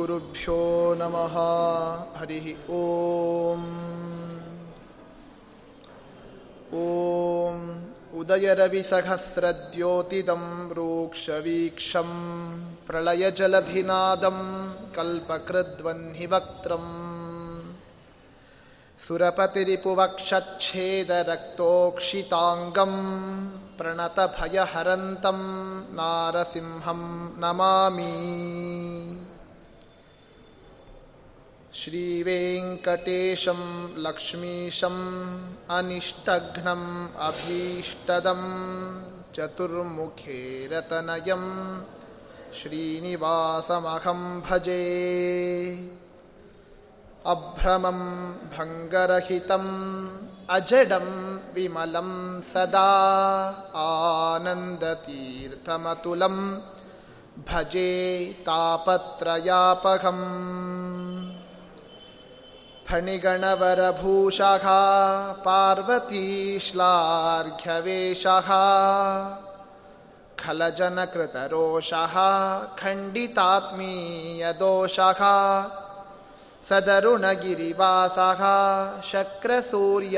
श्रीगुरुभ्यो नमः। हरिः ॐ ॐ उदयरविसहस्रद्योतिदं रूक्षवीक्षं प्रलयजलधिनादं कल्पकृद्वह्निवक्त्रम् सुरपतिरिपुवक्षच्छेदरक्तोक्षिताङ्गं प्रणतभयहरन्तं नारसिंहं नमामि। श्रीवेङ्कटेशं लक्ष्मीशम् अनिष्टघ्नम् अभीष्टदं चतुर्मुखेरतनयं श्रीनिवासमहं भजे अभ्रमं भङ्गरहितम् अजडं विमलं सदा आनन्दतीर्थमतुलं भजे तापत्रयापहम् फणिगणवरभूषः पार्वतीश्लार्घ्यवेशः खलजनकृतरोषः खण्डितात्मीयदोषः सदरुणगिरिवासः शक्रसूर्याद्यधीशः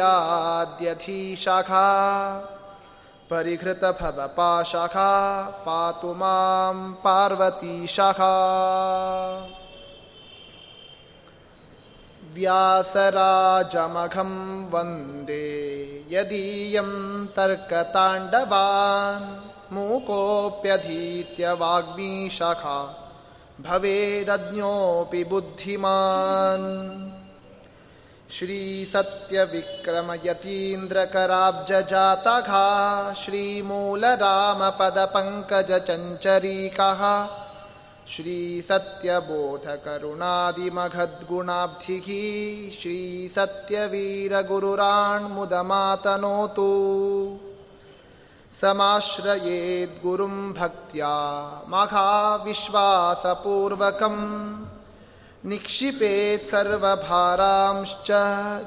परिहृतभवपाशः पातु माँ पार्वतीशः। व्यासराजमघं वंदे यदीयं तर्कताण्डवान् मूकोऽप्यधीत्य वाग्मीशखा भवेदज्ञोऽपि बुद्धिमान्। श्रीसत्यविक्रमयतीन्द्रकराब्जजातघा। श्रीमूलरामपदपङ्कजचञ्चरीकः। श्रीसत्यबोधकरुणादिमघद्गुणाब्धिः श्रीसत्यवीरगुरुराण्मुदमातनोतु समाश्रयेद्गुरुं भक्त्या महाविश्वासपूर्वकं निक्षिपेत् सर्वभारांश्च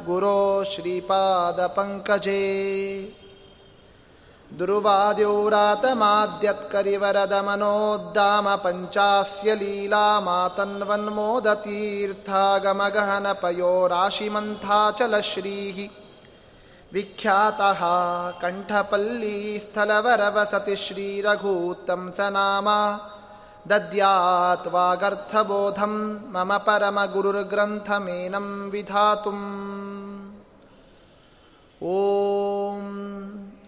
गुरो श्रीपादपङ्कजे ದುರ್ವಾದ್ಯೌರಾತಮಾದ್ಯತ್ಕರಿವರದ ಮನೋದ್ದಾಮ ಪಂಚಾಸ್ಯ ಲೀಲಾ ಮಾತನ್ವನ್ಮೋದತೀರ್ಥಾಗಮಗಹನ ಪಯೋ ರಾಶಿಮಂಥಾಚಲ ಶ್ರೀಃ ವಿಖ್ಯಾತಃ ಕಂಠಪಲ್ಲೀ ಸ್ಥಳವರವಸತಿ ಶ್ರೀರಘೂತ್ತಂಸನಾಮ ದದ್ಯಾತ್ವಾಗರ್ಥಬೋಧಂ ಮಮ ಪರಮಗುರುರ್ಗ್ರಂಥಮೇನಂ ವಿಧಾತುಂ ಓ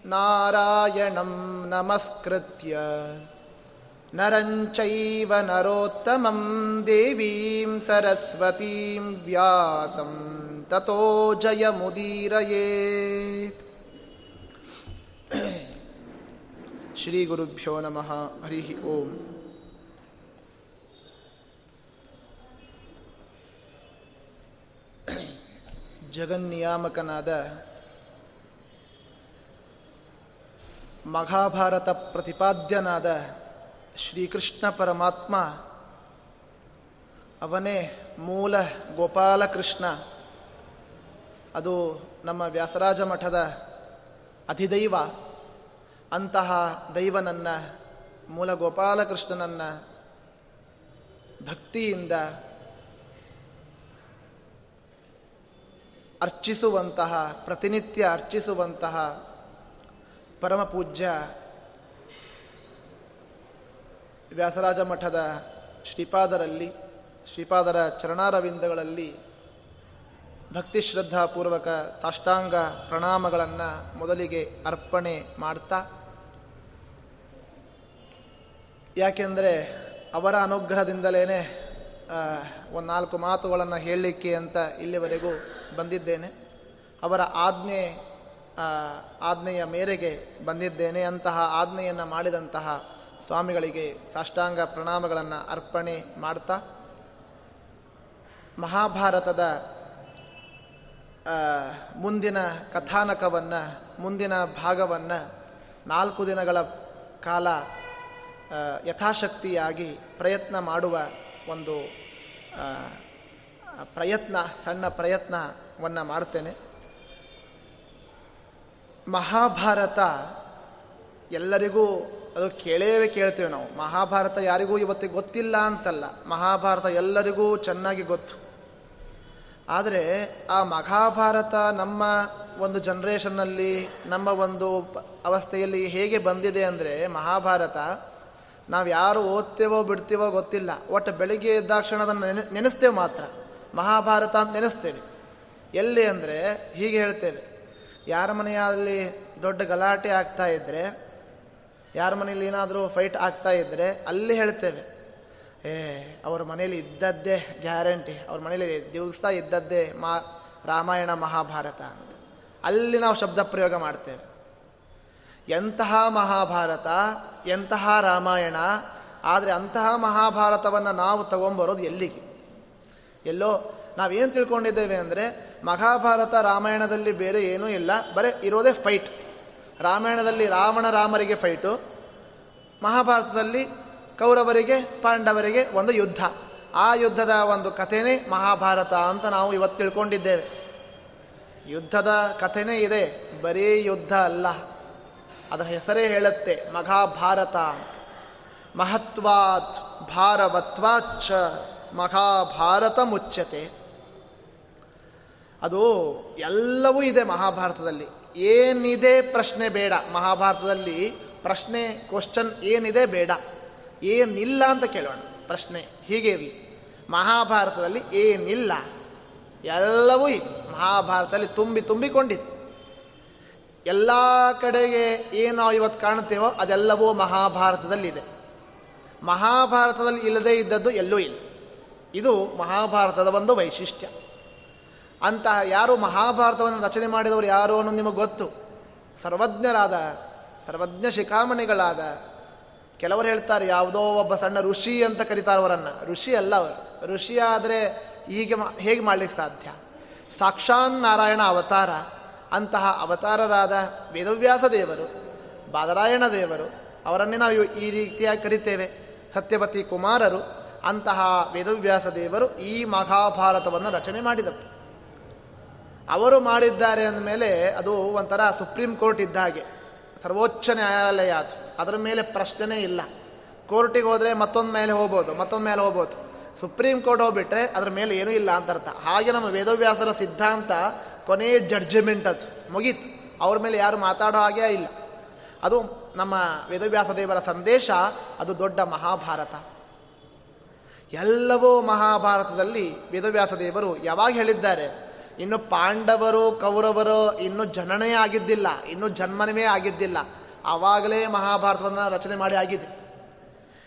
नारायणं नमस्कृत्य नरञ्चैव नरोत्तमं देवीं सरस्वतीं व्यासं ततो जयमुदीरयेत् ಶ್ರೀಗುರುಭ್ಯೋ ನಮಃ ಹರಿ ಓಂ ಜಗನ್ನಿಯಾಮಕನಾದ ಮಹಾಭಾರತ ಪ್ರತಿಪಾದ್ಯನಾದ ಶ್ರೀಕೃಷ್ಣ ಪರಮಾತ್ಮ, ಅವನೇ ಮೂಲ ಗೋಪಾಲಕೃಷ್ಣ. ಅದು ನಮ್ಮ ವ್ಯಾಸರಾಜ ಮಠದ ಅಧಿದೈವ. ಅಂತಹ ದೈವನನ್ನು, ಮೂಲ ಗೋಪಾಲಕೃಷ್ಣನನ್ನು ಭಕ್ತಿಯಿಂದ ಅರ್ಚಿಸುವಂತಹ, ಪ್ರತಿನಿತ್ಯ ಅರ್ಚಿಸುವಂತಹ ಪರಮಪೂಜ್ಯ ವ್ಯಾಸರಾಜ ಮಠದ ಶ್ರೀಪಾದರಲ್ಲಿ, ಶ್ರೀಪಾದರ ಚರಣಾರವಿಂದಗಳಲ್ಲಿ ಭಕ್ತಿ ಶ್ರದ್ಧಾಪೂರ್ವಕ ಸಾಷ್ಟಾಂಗ ಪ್ರಣಾಮಗಳನ್ನು ಮೊದಲಿಗೆ ಅರ್ಪಣೆ ಮಾಡ್ತಾ, ಯಾಕೆಂದರೆ ಅವರ ಅನುಗ್ರಹದಿಂದಲೇ ಒಂದು ನಾಲ್ಕು ಮಾತುಗಳನ್ನು ಹೇಳಲಿಕ್ಕೆ ಅಂತ ಇಲ್ಲಿವರೆಗೂ ಬಂದಿದ್ದೇನೆ. ಅವರ ಆಜ್ಞೆ ಆಜ್ಞೆಯ ಮೇರೆಗೆ ಬಂದಿದ್ದೇನೆ ಅಂತಹ ಆಜ್ಞೆಯನ್ನು ಮಾಡಿದಂತಹ ಸ್ವಾಮಿಗಳಿಗೆ ಸಾಷ್ಟಾಂಗ ಪ್ರಣಾಮಗಳನ್ನು ಅರ್ಪಣೆ ಮಾಡ್ತಾ, ಮಹಾಭಾರತದ ಮುಂದಿನ ಕಥಾನಕವನ್ನು, ಮುಂದಿನ ಭಾಗವನ್ನು ನಾಲ್ಕು ದಿನಗಳ ಕಾಲ ಯಥಾಶಕ್ತಿಯಾಗಿ ಪ್ರಯತ್ನ ಮಾಡುವ ಒಂದು ಪ್ರಯತ್ನ, ಸಣ್ಣ ಪ್ರಯತ್ನವನ್ನು ಮಾಡ್ತೇನೆ. ಮಹಾಭಾರತ, ಎಲ್ಲರಿಗೂ ಅದು ಕೇಳೇವೆ ಕೇಳ್ತೇವೆ ನಾವು. ಮಹಾಭಾರತ ಯಾರಿಗೂ ಇವತ್ತಿಗೆ ಗೊತ್ತಿಲ್ಲ ಅಂತಲ್ಲ. ಮಹಾಭಾರತ ಎಲ್ಲರಿಗೂ ಚೆನ್ನಾಗಿ ಗೊತ್ತು. ಆದರೆ ಆ ಮಹಾಭಾರತ ನಮ್ಮ ಒಂದು ಜನ್ರೇಷನ್ನಲ್ಲಿ ನಮ್ಮ ಒಂದು ಅವಸ್ಥೆಯಲ್ಲಿ ಹೇಗೆ ಬಂದಿದೆ ಅಂದರೆ ಮಹಾಭಾರತ ನಾವು ಯಾರು ಓದ್ತೇವೋ ಬಿಡ್ತೀವೋ ಗೊತ್ತಿಲ್ಲ. ಒಟ್ಟು ಬೆಳಿಗ್ಗೆ ಎದ್ದಾಕ್ಷಣ ಅದನ್ನು ನೆನೆ, ನೆನೆಸ್ತೇವೆ ಮಾತ್ರ. ಮಹಾಭಾರತ ಅಂತ ನೆನೆಸ್ತೇವೆ. ಎಲ್ಲಿ ಅಂದರೆ ಹೀಗೆ ಹೇಳ್ತೇವೆ. ಯಾರ ಮನೆಯಲ್ಲಿ ದೊಡ್ಡ ಗಲಾಟೆ ಆಗ್ತಾ ಇದ್ದರೆ ಯಾರ ಮನೇಲಿ ಏನಾದರೂ ಫೈಟ್ ಆಗ್ತಾ ಇದ್ದರೆ ಅಲ್ಲಿ ಹೇಳ್ತೇವೆ. ಏ, ಅವ್ರ ಮನೇಲಿ ಇದ್ದದ್ದೇ ಗ್ಯಾರಂಟಿ ಅವ್ರ ಮನೇಲಿ ದಿವಸ ಇದ್ದದ್ದೇ ಮಾ, ರಾಮಾಯಣ ಮಹಾಭಾರತ ಅಂತ. ಅಲ್ಲಿ ನಾವು ಶಬ್ದ ಪ್ರಯೋಗ ಮಾಡ್ತೇವೆ. ಎಂತಹ ಮಹಾಭಾರತ, ಎಂತಹ ರಾಮಾಯಣ, ಆದರೆ ಅಂತಹ ಮಹಾಭಾರತವನ್ನು ನಾವು ತಗೊಂಬರೋದು ಎಲ್ಲಿಗೆ? ಎಲ್ಲೋ ನಾವೇನು ತಿಳ್ಕೊಂಡಿದ್ದೇವೆ ಅಂದರೆ ಮಹಾಭಾರತ ರಾಮಾಯಣದಲ್ಲಿ ಬೇರೆ ಏನೂ ಇಲ್ಲ, ಬರೀ ಇರೋದೇ ಫೈಟ್ ರಾಮಾಯಣದಲ್ಲಿ ರಾವಣ ರಾಮರಿಗೆ ಫೈಟು ಮಹಾಭಾರತದಲ್ಲಿ ಕೌರವರಿಗೆ, ಪಾಂಡವರಿಗೆ ಒಂದು ಯುದ್ಧ. ಆ ಯುದ್ಧದ ಒಂದು ಕಥೆನೇ ಮಹಾಭಾರತ ಅಂತ ನಾವು ಇವತ್ತು ತಿಳ್ಕೊಂಡಿದ್ದೇವೆ. ಯುದ್ಧದ ಕಥೆನೇ ಇದೆ, ಬರೀ ಯುದ್ಧ ಅಲ್ಲ, ಅದರ ಹೆಸರೇ ಹೇಳುತ್ತೆ ಮಹಾಭಾರತ ಮಹತ್ವಾತ್ ಭಾರವತ್ವಾಚ. ಮಹಾಭಾರತ ಮುಚ್ಚತೆ ಅದು ಎಲ್ಲವೂ ಇದೆ ಮಹಾಭಾರತದಲ್ಲಿ. ಏನಿದೆ ಪ್ರಶ್ನೆ ಬೇಡ. ಮಹಾಭಾರತದಲ್ಲಿ ಪ್ರಶ್ನೆ ಕ್ವಶನ್ ಏನಿದೆ ಬೇಡ. ಏನಿಲ್ಲ ಅಂತ ಕೇಳೋಣ. ಪ್ರಶ್ನೆ ಹೀಗೆ ಇರಲಿ. ಮಹಾಭಾರತದಲ್ಲಿ ಏನಿಲ್ಲ. ಎಲ್ಲವೂ ಇದೆ. ಮಹಾಭಾರತದಲ್ಲಿ ತುಂಬಿ ತುಂಬಿಕೊಂಡಿದೆ. ಎಲ್ಲ ಕಡೆಗೆ ಏನು ಇವತ್ತು ಕಾಣುತ್ತೇವೋ ಅದೆಲ್ಲವೂ ಮಹಾಭಾರತದಲ್ಲಿದೆ. ಮಹಾಭಾರತದಲ್ಲಿ ಇಲ್ಲದೇ ಇದ್ದದ್ದು ಎಲ್ಲೂ ಇಲ್ಲ. ಇದು ಮಹಾಭಾರತದ ಒಂದು ವೈಶಿಷ್ಟ್ಯ. ಅಂತಹ ಯಾರು ಮಹಾಭಾರತವನ್ನು ರಚನೆ ಮಾಡಿದವರು ಯಾರು ಅನ್ನೋದು ನಿಮಗೆ ಗೊತ್ತು. ಸರ್ವಜ್ಞರಾದ, ಸರ್ವಜ್ಞ ಶಿಖಾಮಣಿಗಳಾದ, ಕೆಲವರು ಹೇಳ್ತಾರೆ ಯಾವುದೋ ಒಬ್ಬ ಸಣ್ಣ ಋಷಿ ಅಂತ ಕರೀತಾರೆ ಅವರನ್ನು. ಋಷಿ ಅಲ್ಲ ಅವರು. ಋಷಿ ಆದರೆ ಹೀಗೆ ಹೇಗೆ ಮಾಡಲಿಕ್ಕೆ ಸಾಧ್ಯ? ಸಾಕ್ಷಾನ್ ನಾರಾಯಣ ಅವತಾರ. ಅಂತಹ ಅವತಾರರಾದ ವೇದವ್ಯಾಸ ದೇವರು, ಬಾದರಾಯಣ ದೇವರು, ಅವರನ್ನೇ ನಾವು ಈ ರೀತಿಯಾಗಿ ಕರಿತೇವೆ. ಸತ್ಯಪತಿ ಕುಮಾರರು ಅಂತಹ ವೇದವ್ಯಾಸ ದೇವರು ಈ ಮಹಾಭಾರತವನ್ನು ರಚನೆ ಮಾಡಿದರು ಅವರು ಮಾಡಿದ್ದಾರೆ ಅಂದಮೇಲೆ ಅದು ಒಂಥರ ಸುಪ್ರೀಂ ಕೋರ್ಟ್ ಇದ್ದ ಹಾಗೆ. ಸರ್ವೋಚ್ಚ ನ್ಯಾಯಾಲಯ ಅದು. ಅದರ ಮೇಲೆ ಪ್ರಶ್ನೆನೇ ಇಲ್ಲ. ಕೋರ್ಟಿಗೆ ಹೋದರೆ ಮತ್ತೊಂದು ಮೇಲೆ ಹೋಗ್ಬೋದು, ಮತ್ತೊಂದು ಮೇಲೆ ಹೋಗ್ಬೋದು. ಸುಪ್ರೀಂ ಕೋರ್ಟ್ ಹೋಗ್ಬಿಟ್ರೆ ಅದ್ರ ಮೇಲೆ ಏನೂ ಇಲ್ಲ ಅಂತ ಅರ್ಥ ಹಾಗೆ ನಮ್ಮ ವೇದವ್ಯಾಸರ ಸಿದ್ಧಾಂತ ಕೊನೆಯ ಜಡ್ಜ್ಮೆಂಟ್ ಅದು. ಮುಗೀತು. ಅವ್ರ ಮೇಲೆ ಯಾರು ಮಾತಾಡೋ ಹಾಗೆ ಇಲ್ಲ. ಅದು ನಮ್ಮ ವೇದವ್ಯಾಸ ದೇವರ ಸಂದೇಶ, ಅದು ದೊಡ್ಡ ಮಹಾಭಾರತ. ಎಲ್ಲವೂ ಮಹಾಭಾರತದಲ್ಲಿ ವೇದವ್ಯಾಸ ದೇವರು ಯಾವಾಗ ಹೇಳಿದ್ದಾರೆ? ಇನ್ನು ಪಾಂಡವರು, ಕೌರವರು ಇನ್ನು ಜನನೇ ಆಗಿದ್ದಿಲ್ಲ, ಇನ್ನು ಜನ್ಮನವೇ ಆಗಿದ್ದಿಲ್ಲ. ಆವಾಗಲೇ ಮಹಾಭಾರತವನ್ನು ರಚನೆ ಮಾಡಿ ಆಗಿದೆ.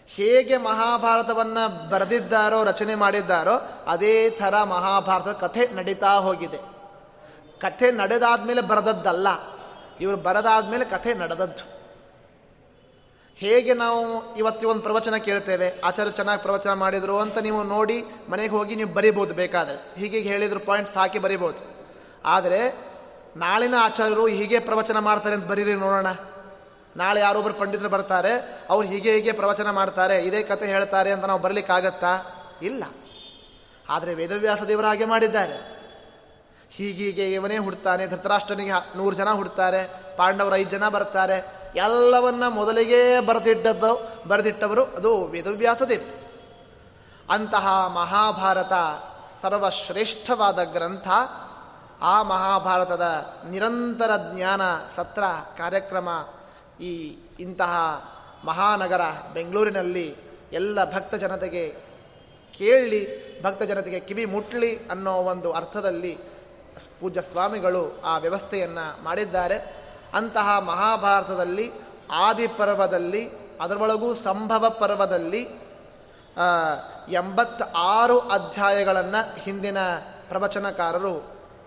ಹೇಗೆ ಮಹಾಭಾರತವನ್ನು ಬರೆದಿದ್ದಾರೋ, ರಚನೆ ಮಾಡಿದ್ದಾರೋ, ಅದೇ ಥರ ಮಹಾಭಾರತದ ಕಥೆ ನಡೀತಾ ಹೋಗಿದೆ. ಕಥೆ ನಡೆದಾದ ಮೇಲೆ ಬರೆದದ್ದಲ್ಲ, ಇವರು ಬರೆದಾದ ಮೇಲೆ ಕಥೆ ನಡೆದದ್ದು. ಹೇಗೆ ನಾವು ಇವತ್ತು ಒಂದು ಪ್ರವಚನ ಕೇಳ್ತೇವೆ? ಆಚಾರ್ಯ ಚೆನ್ನಾಗಿ ಪ್ರವಚನ ಮಾಡಿದರು ಅಂತ ನೀವು ನೋಡಿ ಮನೆಗೆ ಹೋಗಿ ನೀವು ಬರಿಬೋದು ಬೇಕಾದರೆ. ಹೀಗೆ ಹೇಳಿದ್ರು ಪಾಯಿಂಟ್ಸ್ ಹಾಕಿ ಬರಿಬೋದು ಆದರೆ ನಾಳಿನ ಆಚಾರ್ಯರು ಹೀಗೆ ಪ್ರವಚನ ಮಾಡ್ತಾರೆ ಅಂತ ಬರೀರಿ ನೋಡೋಣ. ನಾಳೆ ಯಾರೊಬ್ಬರು ಪಂಡಿತರು ಬರ್ತಾರೆ, ಅವ್ರು ಹೀಗೆ ಹೀಗೆ ಪ್ರವಚನ ಮಾಡ್ತಾರೆ, ಇದೇ ಕತೆ ಹೇಳ್ತಾರೆ ಅಂತ ನಾವು ಬರಲಿಕ್ಕಾಗತ್ತಾ? ಇಲ್ಲ. ಆದರೆ ವೇದವ್ಯಾಸ ದೇವರು ಹಾಗೆ ಮಾಡಿದ್ದಾರೆ. ಹೀಗೀಗೆ ಇವನೇ ಹುಡ್ತಾನೆ, ಧೃತರಾಷ್ಟ್ರನಿಗೆ ನೂರು ಜನ ಹುಡ್ತಾರೆ, ಪಾಂಡವರು ಐದು ಜನ ಬರ್ತಾರೆ ಎಲ್ಲವನ್ನ ಮೊದಲಿಗೆ ಬರೆದಿಟ್ಟದ್ದು, ಬರೆದಿಟ್ಟವರು ಅದು ವೇದವ್ಯಾಸ ದೇವ್ ಅಂತಹ ಮಹಾಭಾರತ ಸರ್ವಶ್ರೇಷ್ಠವಾದ ಗ್ರಂಥ, ಆ ಮಹಾಭಾರತದ ನಿರಂತರ ಜ್ಞಾನ ಸತ್ರ ಕಾರ್ಯಕ್ರಮ ಈ ಇಂತಹ ಮಹಾನಗರ ಬೆಂಗಳೂರಿನಲ್ಲಿ ಎಲ್ಲ ಭಕ್ತ ಜನತೆಗೆ ಕೇಳಿ, ಭಕ್ತ ಜನತೆಗೆ ಕಿವಿ ಮುಟ್ಲಿ ಅನ್ನೋ ಒಂದು ಅರ್ಥದಲ್ಲಿ ಪೂಜ್ಯ ಸ್ವಾಮಿಗಳು ಆ ವ್ಯವಸ್ಥೆಯನ್ನು ಮಾಡಿದ್ದಾರೆ. ಅಂತಹ ಮಹಾಭಾರತದಲ್ಲಿ, ಆದಿಪರ್ವದಲ್ಲಿ, ಅದರೊಳಗೂ ಸಂಭವ ಪರ್ವದಲ್ಲಿ ಎಂಬತ್ತಾರು ಅಧ್ಯಾಯಗಳನ್ನು ಹಿಂದಿನ ಪ್ರವಚನಕಾರರು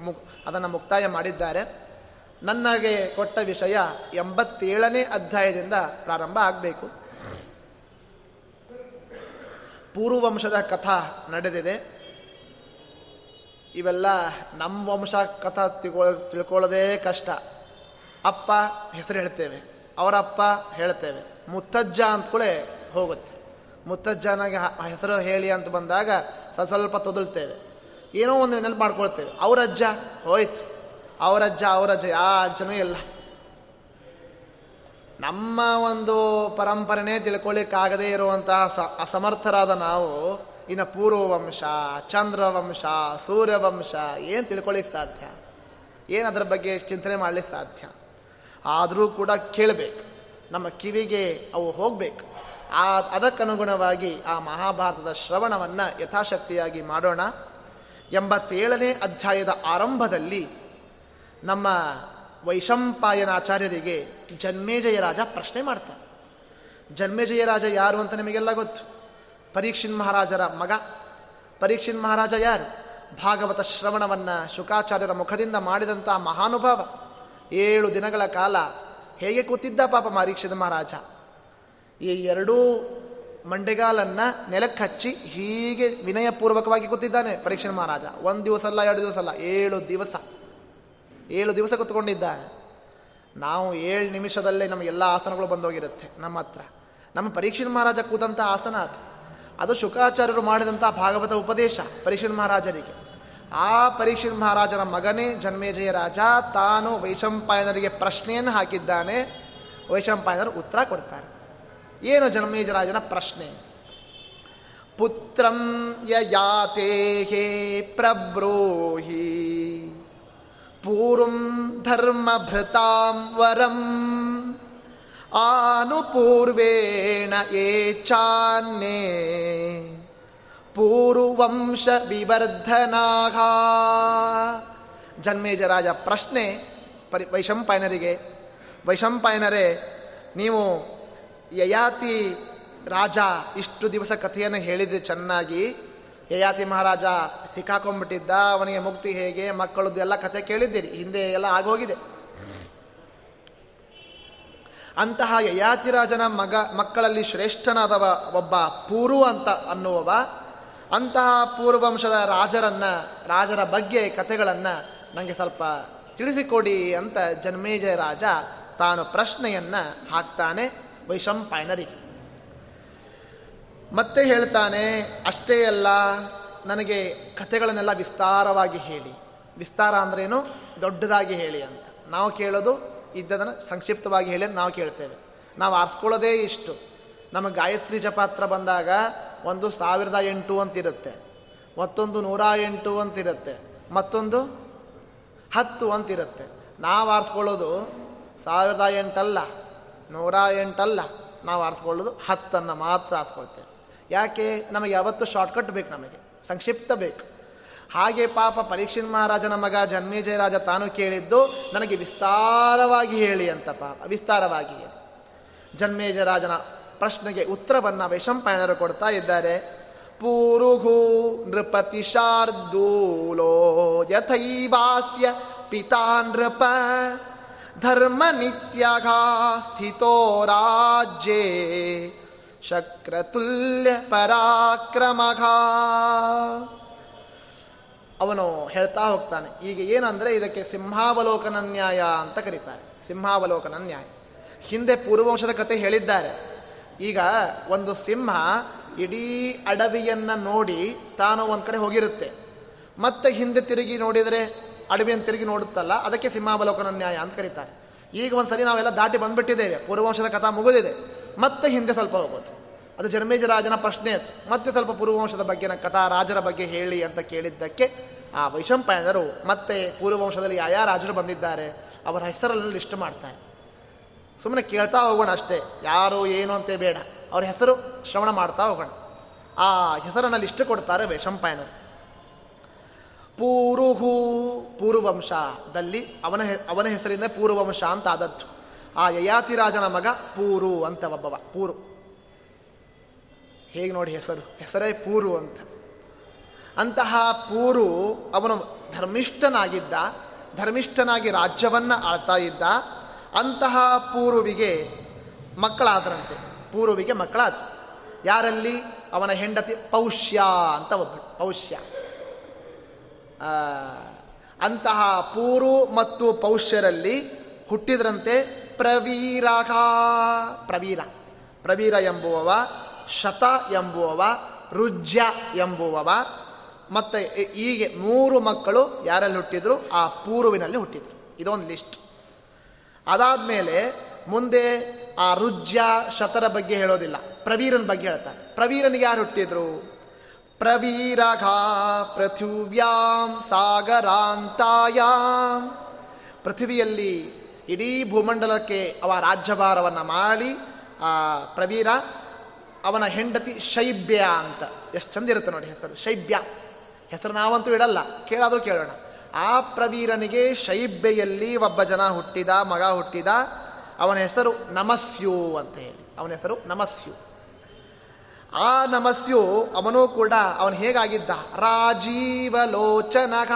ಮು ಅದನ್ನು ಮುಕ್ತಾಯ ಮಾಡಿದ್ದಾರೆ. ನನಗೆ ಕೊಟ್ಟ ವಿಷಯ ಎಂಬತ್ತೇಳನೇ ಅಧ್ಯಾಯದಿಂದ ಪ್ರಾರಂಭ ಆಗಬೇಕು. ಪೂರ್ವವಂಶದ ಕಥಾ ನಡೆದಿದೆ. ಇವೆಲ್ಲ ನಮ್ಮ ವಂಶ ಕಥಾ ತಿಳ್ಕೊ, ತಿಳ್ಕೊಳ್ಳೋದೇ ಕಷ್ಟ. ಅಪ್ಪ ಹೆಸರು ಹೇಳ್ತೇವೆ ಅವರಪ್ಪ ಹೇಳ್ತೇವೆ. ಮುತ್ತಜ್ಜ ಅಂತ ಅಂದ್ಕೂಳೆ ಹೋಗುತ್ತೆ. ಮುತ್ತಜ್ಜನಾಗಿ ಹೆಸರು ಹೇಳಿ ಅಂತ ಬಂದಾಗ ಸ್ವಲ್ಪ ತೊದಲ್ತೇವೆ. ಏನೋ ಒಂದು ನೆನಪು ಮಾಡ್ಕೊಳ್ತೇವೆ. ಅವರಜ್ಜ ಹೋಯ್ತು. ಅವರಜ್ಜ ಅವರಜ್ಜ ಯಾ ಅಜ್ಜನೂ ಇಲ್ಲ. ನಮ್ಮ ಒಂದು ಪರಂಪರೆನೇ ತಿಳ್ಕೊಳ್ಳಿಕ್ಕಾಗದೇ ಇರುವಂತಹ ಸ, ಅಸಮರ್ಥರಾದ ನಾವು ಇನ್ನು ಪೂರ್ವವಂಶ, ಚಂದ್ರವಂಶ, ಸೂರ್ಯವಂಶ, ಏನು ತಿಳ್ಕೊಳ್ಳಿಕ್ಕೆ ಸಾಧ್ಯ? ಏನು ಅದರ ಬಗ್ಗೆ ಚಿಂತನೆ ಮಾಡಲಿಕ್ಕೆ ಸಾಧ್ಯ? ಆದರೂ ಕೂಡ ಕೇಳಬೇಕು. ನಮ್ಮ ಕಿವಿಗೆ ಅವು ಹೋಗಬೇಕು. ಆ, ಅದಕ್ಕನುಗುಣವಾಗಿ ಆ ಮಹಾಭಾರತದ ಶ್ರವಣವನ್ನು ಯಥಾಶಕ್ತಿಯಾಗಿ ಮಾಡೋಣ. ಎಂಬತ್ತೇಳನೇ ಅಧ್ಯಾಯದ ಆರಂಭದಲ್ಲಿ ನಮ್ಮ ವೈಶಂಪಾಯನಾಚಾರ್ಯರಿಗೆ ಜನ್ಮೇಜಯ ರಾಜ ಪ್ರಶ್ನೆ ಮಾಡ್ತಾರೆ. ಜನ್ಮೇಜಯ ರಾಜ ಯಾರು ಅಂತ ನಿಮಗೆಲ್ಲ ಗೊತ್ತು? ಪರೀಕ್ಷಿನ್ ಮಹಾರಾಜರ ಮಗ. ಪರೀಕ್ಷಿನ್ ಮಹಾರಾಜ ಯಾರು? ಭಾಗವತ ಶ್ರವಣವನ್ನು ಶುಕಾಚಾರ್ಯರ ಮುಖದಿಂದ ಮಾಡಿದಂಥ ಮಹಾನುಭಾವ. ಏಳು ದಿನಗಳ ಕಾಲ ಹೇಗೆ ಕೂತಿದ್ದ ಪಾಪ ಮಾರೀಕ್ಷದ ಮಹಾರಾಜ? ಈ ಎರಡೂ ಮಂಡೆಗಾಲನ್ನು ನೆಲಕ್ಕೆ ಹಚ್ಚಿ ಹೀಗೆ ವಿನಯಪೂರ್ವಕವಾಗಿ ಕೂತಿದ್ದಾನೆ ಪರೀಕ್ಷೆ ಮಹಾರಾಜ. ಒಂದು ದಿವಸ ಅಲ್ಲ, ಎರಡು ದಿವಸ ಅಲ್ಲ, ಏಳು ದಿವಸ. ಏಳು ದಿವಸ ಕೂತ್ಕೊಂಡಿದ್ದಾನೆ. ನಾವು ಏಳು ನಿಮಿಷದಲ್ಲೇ ನಮಗೆಲ್ಲ ಆಸನಗಳು ಬಂದೋಗಿರುತ್ತೆ ನಮ್ಮ ಹತ್ರ. ನಮ್ಮ ಪರೀಕ್ಷೆ ಮಹಾರಾಜ ಕೂತಂಥ ಆಸನ ಅದು. ಅದು ಶುಕಾಚಾರ್ಯರು ಮಾಡಿದಂಥ ಭಾಗವತ ಉಪದೇಶ ಪರೀಕ್ಷೆ ಮಹಾರಾಜರಿಗೆ. ಆ ಪರೀಕ್ಷಿನ್ ಮಹಾರಾಜನ ಮಗನೇ ಜನ್ಮೇಜಯ ರಾಜ, ತಾನು ವೈಶಂಪಾಯನರಿಗೆ ಪ್ರಶ್ನೆಯನ್ನು ಹಾಕಿದ್ದಾನೆ. ವೈಶಂಪಾಯನರು ಉತ್ತರ ಕೊಡ್ತಾರೆ. ಏನು ಜನ್ಮೇಜರಾಜನ ಪ್ರಶ್ನೆ? ಪುತ್ರಂ ಯಯಾತೆ ಹೇ ಪ್ರಬ್ರೋಹಿ ಪೂರ್ವಂ ಧರ್ಮಭೃತಾಂ ವರಂ, ಆನುಪೂರ್ವೇಣ ಏಚಾನ್ಯೇ ಪೂರ್ವಂಶ ವಿವರ್ಧನಾಘ ಜನ್ಮೇಜರಾಜ ಪ್ರಶ್ನೆ ಪರಿ ವೈಶಂಪಾಯನರಿಗೆ. ವೈಶಂಪಾಯನರೇ, ನೀವು ಯಯಾತಿ ರಾಜ ಇಷ್ಟು ದಿವಸ ಕಥೆಯನ್ನು ಹೇಳಿದರೆ ಚೆನ್ನಾಗಿ. ಯಯಾತಿ ಮಹಾರಾಜ ಸಿಕ್ಕಾಕೊಂಡ್ಬಿಟ್ಟಿದ್ದ, ಅವನಿಗೆ ಮುಕ್ತಿ ಹೇಗೆ, ಮಕ್ಕಳದ್ದು ಎಲ್ಲ ಕಥೆ ಕೇಳಿದ್ದೀರಿ, ಹಿಂದೆ ಎಲ್ಲ ಆಗೋಗಿದೆ. ಅಂತಹ ಯಯಾತಿರಾಜನ ಮಗ ಮಕ್ಕಳಲ್ಲಿ ಶ್ರೇಷ್ಠನಾದವ ಒಬ್ಬ ಪೂರ್ವ ಅಂತ ಅನ್ನುವವ ಅಂತಹ ಪೂರ್ವಂಶದ ರಾಜರನ್ನ, ರಾಜರ ಬಗ್ಗೆ ಕಥೆಗಳನ್ನು ನನಗೆ ಸ್ವಲ್ಪ ತಿಳಿಸಿಕೊಡಿ ಅಂತ ಜನ್ಮೇಜಯ ರಾಜ ತಾನು ಪ್ರಶ್ನೆಯನ್ನು ಹಾಕ್ತಾನೆ ವೈಶಂಪಾಯನರಿಗೆ ಮತ್ತೆ ಹೇಳ್ತಾನೆ, ಅಷ್ಟೇ ಅಲ್ಲ, ನನಗೆ ಕಥೆಗಳನ್ನೆಲ್ಲ ವಿಸ್ತಾರವಾಗಿ ಹೇಳಿ. ವಿಸ್ತಾರ ಅಂದ್ರೇನು? ದೊಡ್ಡದಾಗಿ ಹೇಳಿ ಅಂತ. ನಾವು ಕೇಳೋದು ಇದ್ದದನ್ನು ಸಂಕ್ಷಿಪ್ತವಾಗಿ ಹೇಳಿ ಅಂತ ನಾವು ಕೇಳ್ತೇವೆ. ನಾವು ಆರಿಸ್ಕೊಳ್ಳೋದೇ ಇಷ್ಟು. ನಮಗೆ ಗಾಯತ್ರಿ ಜಪಾತ್ರ ಬಂದಾಗ ಒಂದು ಸಾವಿರದ ಎಂಟು ಅಂತಿರುತ್ತೆ, ಮತ್ತೊಂದು ನೂರ ಎಂಟು ಅಂತಿರುತ್ತೆ, ಮತ್ತೊಂದು ಹತ್ತು ಅಂತಿರುತ್ತೆ. ನಾವು ಆರಿಸ್ಕೊಳ್ಳೋದು ಸಾವಿರದ ಎಂಟಲ್ಲ, ನೂರ ಎಂಟಲ್ಲ, ನಾವು ಆರಿಸ್ಕೊಳ್ಳೋದು ಹತ್ತನ್ನು ಮಾತ್ರ ಆರಿಸ್ಕೊಳ್ತೇವೆ. ಯಾಕೆ? ನಮಗೆ ಯಾವತ್ತು ಶಾರ್ಟ್ಕಟ್ ಬೇಕು ನಮಗೆ, ಸಂಕ್ಷಿಪ್ತ ಬೇಕು. ಹಾಗೆ ಪಾಪ ಪರೀಕ್ಷಿನ್ ಮಹಾರಾಜನ ಮಗ ಜನ್ಮೇಜಯ ರಾಜ ತಾನು ಕೇಳಿದ್ದು, ನನಗೆ ವಿಸ್ತಾರವಾಗಿ ಹೇಳಿ ಅಂತ ಪಾಪ, ವಿಸ್ತಾರವಾಗಿ ಜನ್ಮೇಜಯ ರಾಜನ ಪ್ರಶ್ನೆಗೆ ಉತ್ತರವನ್ನು ವೈಶಂಪಾಯನರು ಕೊಡ್ತಾ ಇದ್ದಾರೆ. ಪೂರುಹು ನೃಪತಿ ಶಾರ್ದೂಲೋ ಯಥೈವಾಸ್ಯ ಪಿತಾ ನೃಪ. ಧರ್ಮ ಸ್ಥಿತೋ ರಾಜ್ಯೇ ಶಕ್ರತುಲ್ಯ ಪರಾಕ್ರಮಘ ಅವನು ಹೇಳ್ತಾ ಹೋಗ್ತಾನೆ, ಈಗ ಏನಂದರೆ ಇದಕ್ಕೆ ಸಿಂಹಾವಲೋಕನ ನ್ಯಾಯ ಅಂತ ಕರೀತಾರೆ. ಸಿಂಹಾವಲೋಕನ ನ್ಯಾಯ. ಹಿಂದೆ ಪೂರ್ವವಂಶದ ಕತೆ ಹೇಳಿದ್ದಾರೆ. ಈಗ ಒಂದು ಸಿಂಹ ಇಡೀ ಅಡವಿಯನ್ನು ನೋಡಿ ತಾನು ಒಂದು ಕಡೆ ಹೋಗಿರುತ್ತೆ. ಮತ್ತೆ ಹಿಂದೆ ತಿರುಗಿ ನೋಡಿದರೆ ಅಡವಿಯನ್ನು ತಿರುಗಿ ನೋಡುತ್ತಲ್ಲ, ಅದಕ್ಕೆ ಸಿಂಹಾವಲೋಕನ ನ್ಯಾಯ ಅಂತ ಕರೀತಾರೆ. ಈಗ ಒಂದು ಸರಿ ನಾವೆಲ್ಲ ದಾಟಿ ಬಂದುಬಿಟ್ಟಿದ್ದೇವೆ, ಪೂರ್ವವಂಶದ ಕಥಾ ಮುಗಿದಿದೆ. ಮತ್ತೆ ಹಿಂದೆ ಸ್ವಲ್ಪ ಹೋಗೋದು. ಅದು ಜನ್ಮೇಜ ರಾಜನ ಪ್ರಶ್ನೆ ಆಯಿತು ಮತ್ತೆ ಸ್ವಲ್ಪ ಪೂರ್ವವಂಶದ ಬಗ್ಗೆ ಕಥಾ ರಾಜರ ಬಗ್ಗೆ ಹೇಳಿ ಅಂತ ಕೇಳಿದ್ದಕ್ಕೆ ಆ ವೈಶಂಪಾಯನರು ಮತ್ತೆ ಪೂರ್ವವಂಶದಲ್ಲಿ ಯಾವ ರಾಜರು ಬಂದಿದ್ದಾರೆ, ಅವರ ಹೆಸರಲ್ಲಿ ಲಿಸ್ಟ್ ಮಾಡ್ತಾರೆ. ಸುಮ್ಮನೆ ಕೇಳ್ತಾ ಹೋಗೋಣ ಅಷ್ಟೇ. ಯಾರು ಏನು ಅಂತ ಬೇಡ. ಅವ್ರ ಹೆಸರು ಶ್ರವಣ ಮಾಡ್ತಾ ಹೋಗೋಣ. ಆ ಹೆಸರನ್ನು ಲಿಸ್ಟ್ ಕೊಡ್ತಾರೆ ವೈಶಂಪಾಯನರು ಪೂರುಹು ಪೂರ್ವಂಶದಲ್ಲಿ ಅವನ ಅವನ ಹೆಸರಿಂದ ಪೂರ್ವವಂಶ ಅಂತ ಆದದ್ದು. ಆ ಯಯಾತಿರಾಜನ ಮಗ ಪೂರು ಅಂತ ಒಬ್ಬವ. ಪೂರು. ಹೇಗೆ ನೋಡಿ ಹೆಸರು? ಹೆಸರೇ ಪೂರು ಅಂತ. ಅಂತಹ ಪೂರು ಅವನು ಧರ್ಮಿಷ್ಠನಾಗಿದ್ದ, ಧರ್ಮಿಷ್ಠನಾಗಿ ರಾಜ್ಯವನ್ನು ಆಳ್ತಾ ಇದ್ದ ಅಂತಹ ಪೂರ್ವಿಗೆ ಮಕ್ಕಳಾದರಂತೆ. ಪೂರ್ವಿಗೆ ಮಕ್ಕಳಾದರು. ಯಾರಲ್ಲಿ? ಅವನ ಹೆಂಡತಿ ಪೌಷ್ಯ ಅಂತ ಒಬ್ಬ ಪೌಷ್ಯ. ಅಂತಹ ಪೂರು ಮತ್ತು ಪೌಷ್ಯರಲ್ಲಿ ಹುಟ್ಟಿದ್ರಂತೆ ಪ್ರವೀರ ಪ್ರವೀರ. ಪ್ರವೀರ ಎಂಬುವವ, ಶತ ಎಂಬುವವ, ರುಜ್ಯ ಎಂಬುವವ. ಮತ್ತು ಹೀಗೆ ಮೂರು ಮಕ್ಕಳು ಯಾರಲ್ಲಿ ಹುಟ್ಟಿದ್ರು? ಆ ಪೂರ್ವಿನಲ್ಲಿ ಹುಟ್ಟಿದ್ರು. ಇದೊಂದು ಲಿಸ್ಟ್. ಅದಾದಮೇಲೆ ಮುಂದೆ ಆ ರುಜ್ಯ ಶತರ ಬಗ್ಗೆ ಹೇಳೋದಿಲ್ಲ. ಪ್ರವೀರನ ಬಗ್ಗೆ ಹೇಳ್ತಾರೆ. ಪ್ರವೀರನಿಗೆ ಯಾರು ಹುಟ್ಟಿದ್ರು? ಪ್ರವೀರಘಾ ಪೃಥಿವ್ಯಾಂ ಸಾಗರಾಂತಾಯಾಮ್ ಪೃಥಿವಿಯಲ್ಲಿ ಇಡೀ ಭೂಮಂಡಲಕ್ಕೆ ಅವ ರಾಜ್ಯಭಾರವನ್ನು ಮಾಡಿ, ಆ ಪ್ರವೀರ ಅವನ ಹೆಂಡತಿ ಶೈಬ್ಯ ಅಂತ. ಎಷ್ಟು ಚಂದ ಇರುತ್ತೆ ನೋಡಿ ಹೆಸರು. ಶೈಬ್ಯ. ಹೆಸರು ನಾವಂತೂ ಇಡಲ್ಲ ಕೇಳಾದರೂ ಕೇಳೋಣ. ಆ ಪ್ರವೀರನಿಗೆ ಶೈಬ್ಯೆಯಲ್ಲಿ ಒಬ್ಬ ಜನ ಹುಟ್ಟಿದ, ಮಗ ಹುಟ್ಟಿದ. ಅವನ ಹೆಸರು ನಮಸ್ಯು ಅಂತ ಹೇಳಿ. ಅವನ ಹೆಸರು ನಮಸ್ಯು. ಆ ನಮಸ್ಯು ಅವನೂ ಕೂಡ ಅವನು ಹೇಗಾಗಿದ್ದ? ರಾಜೀವಲೋಚನಗ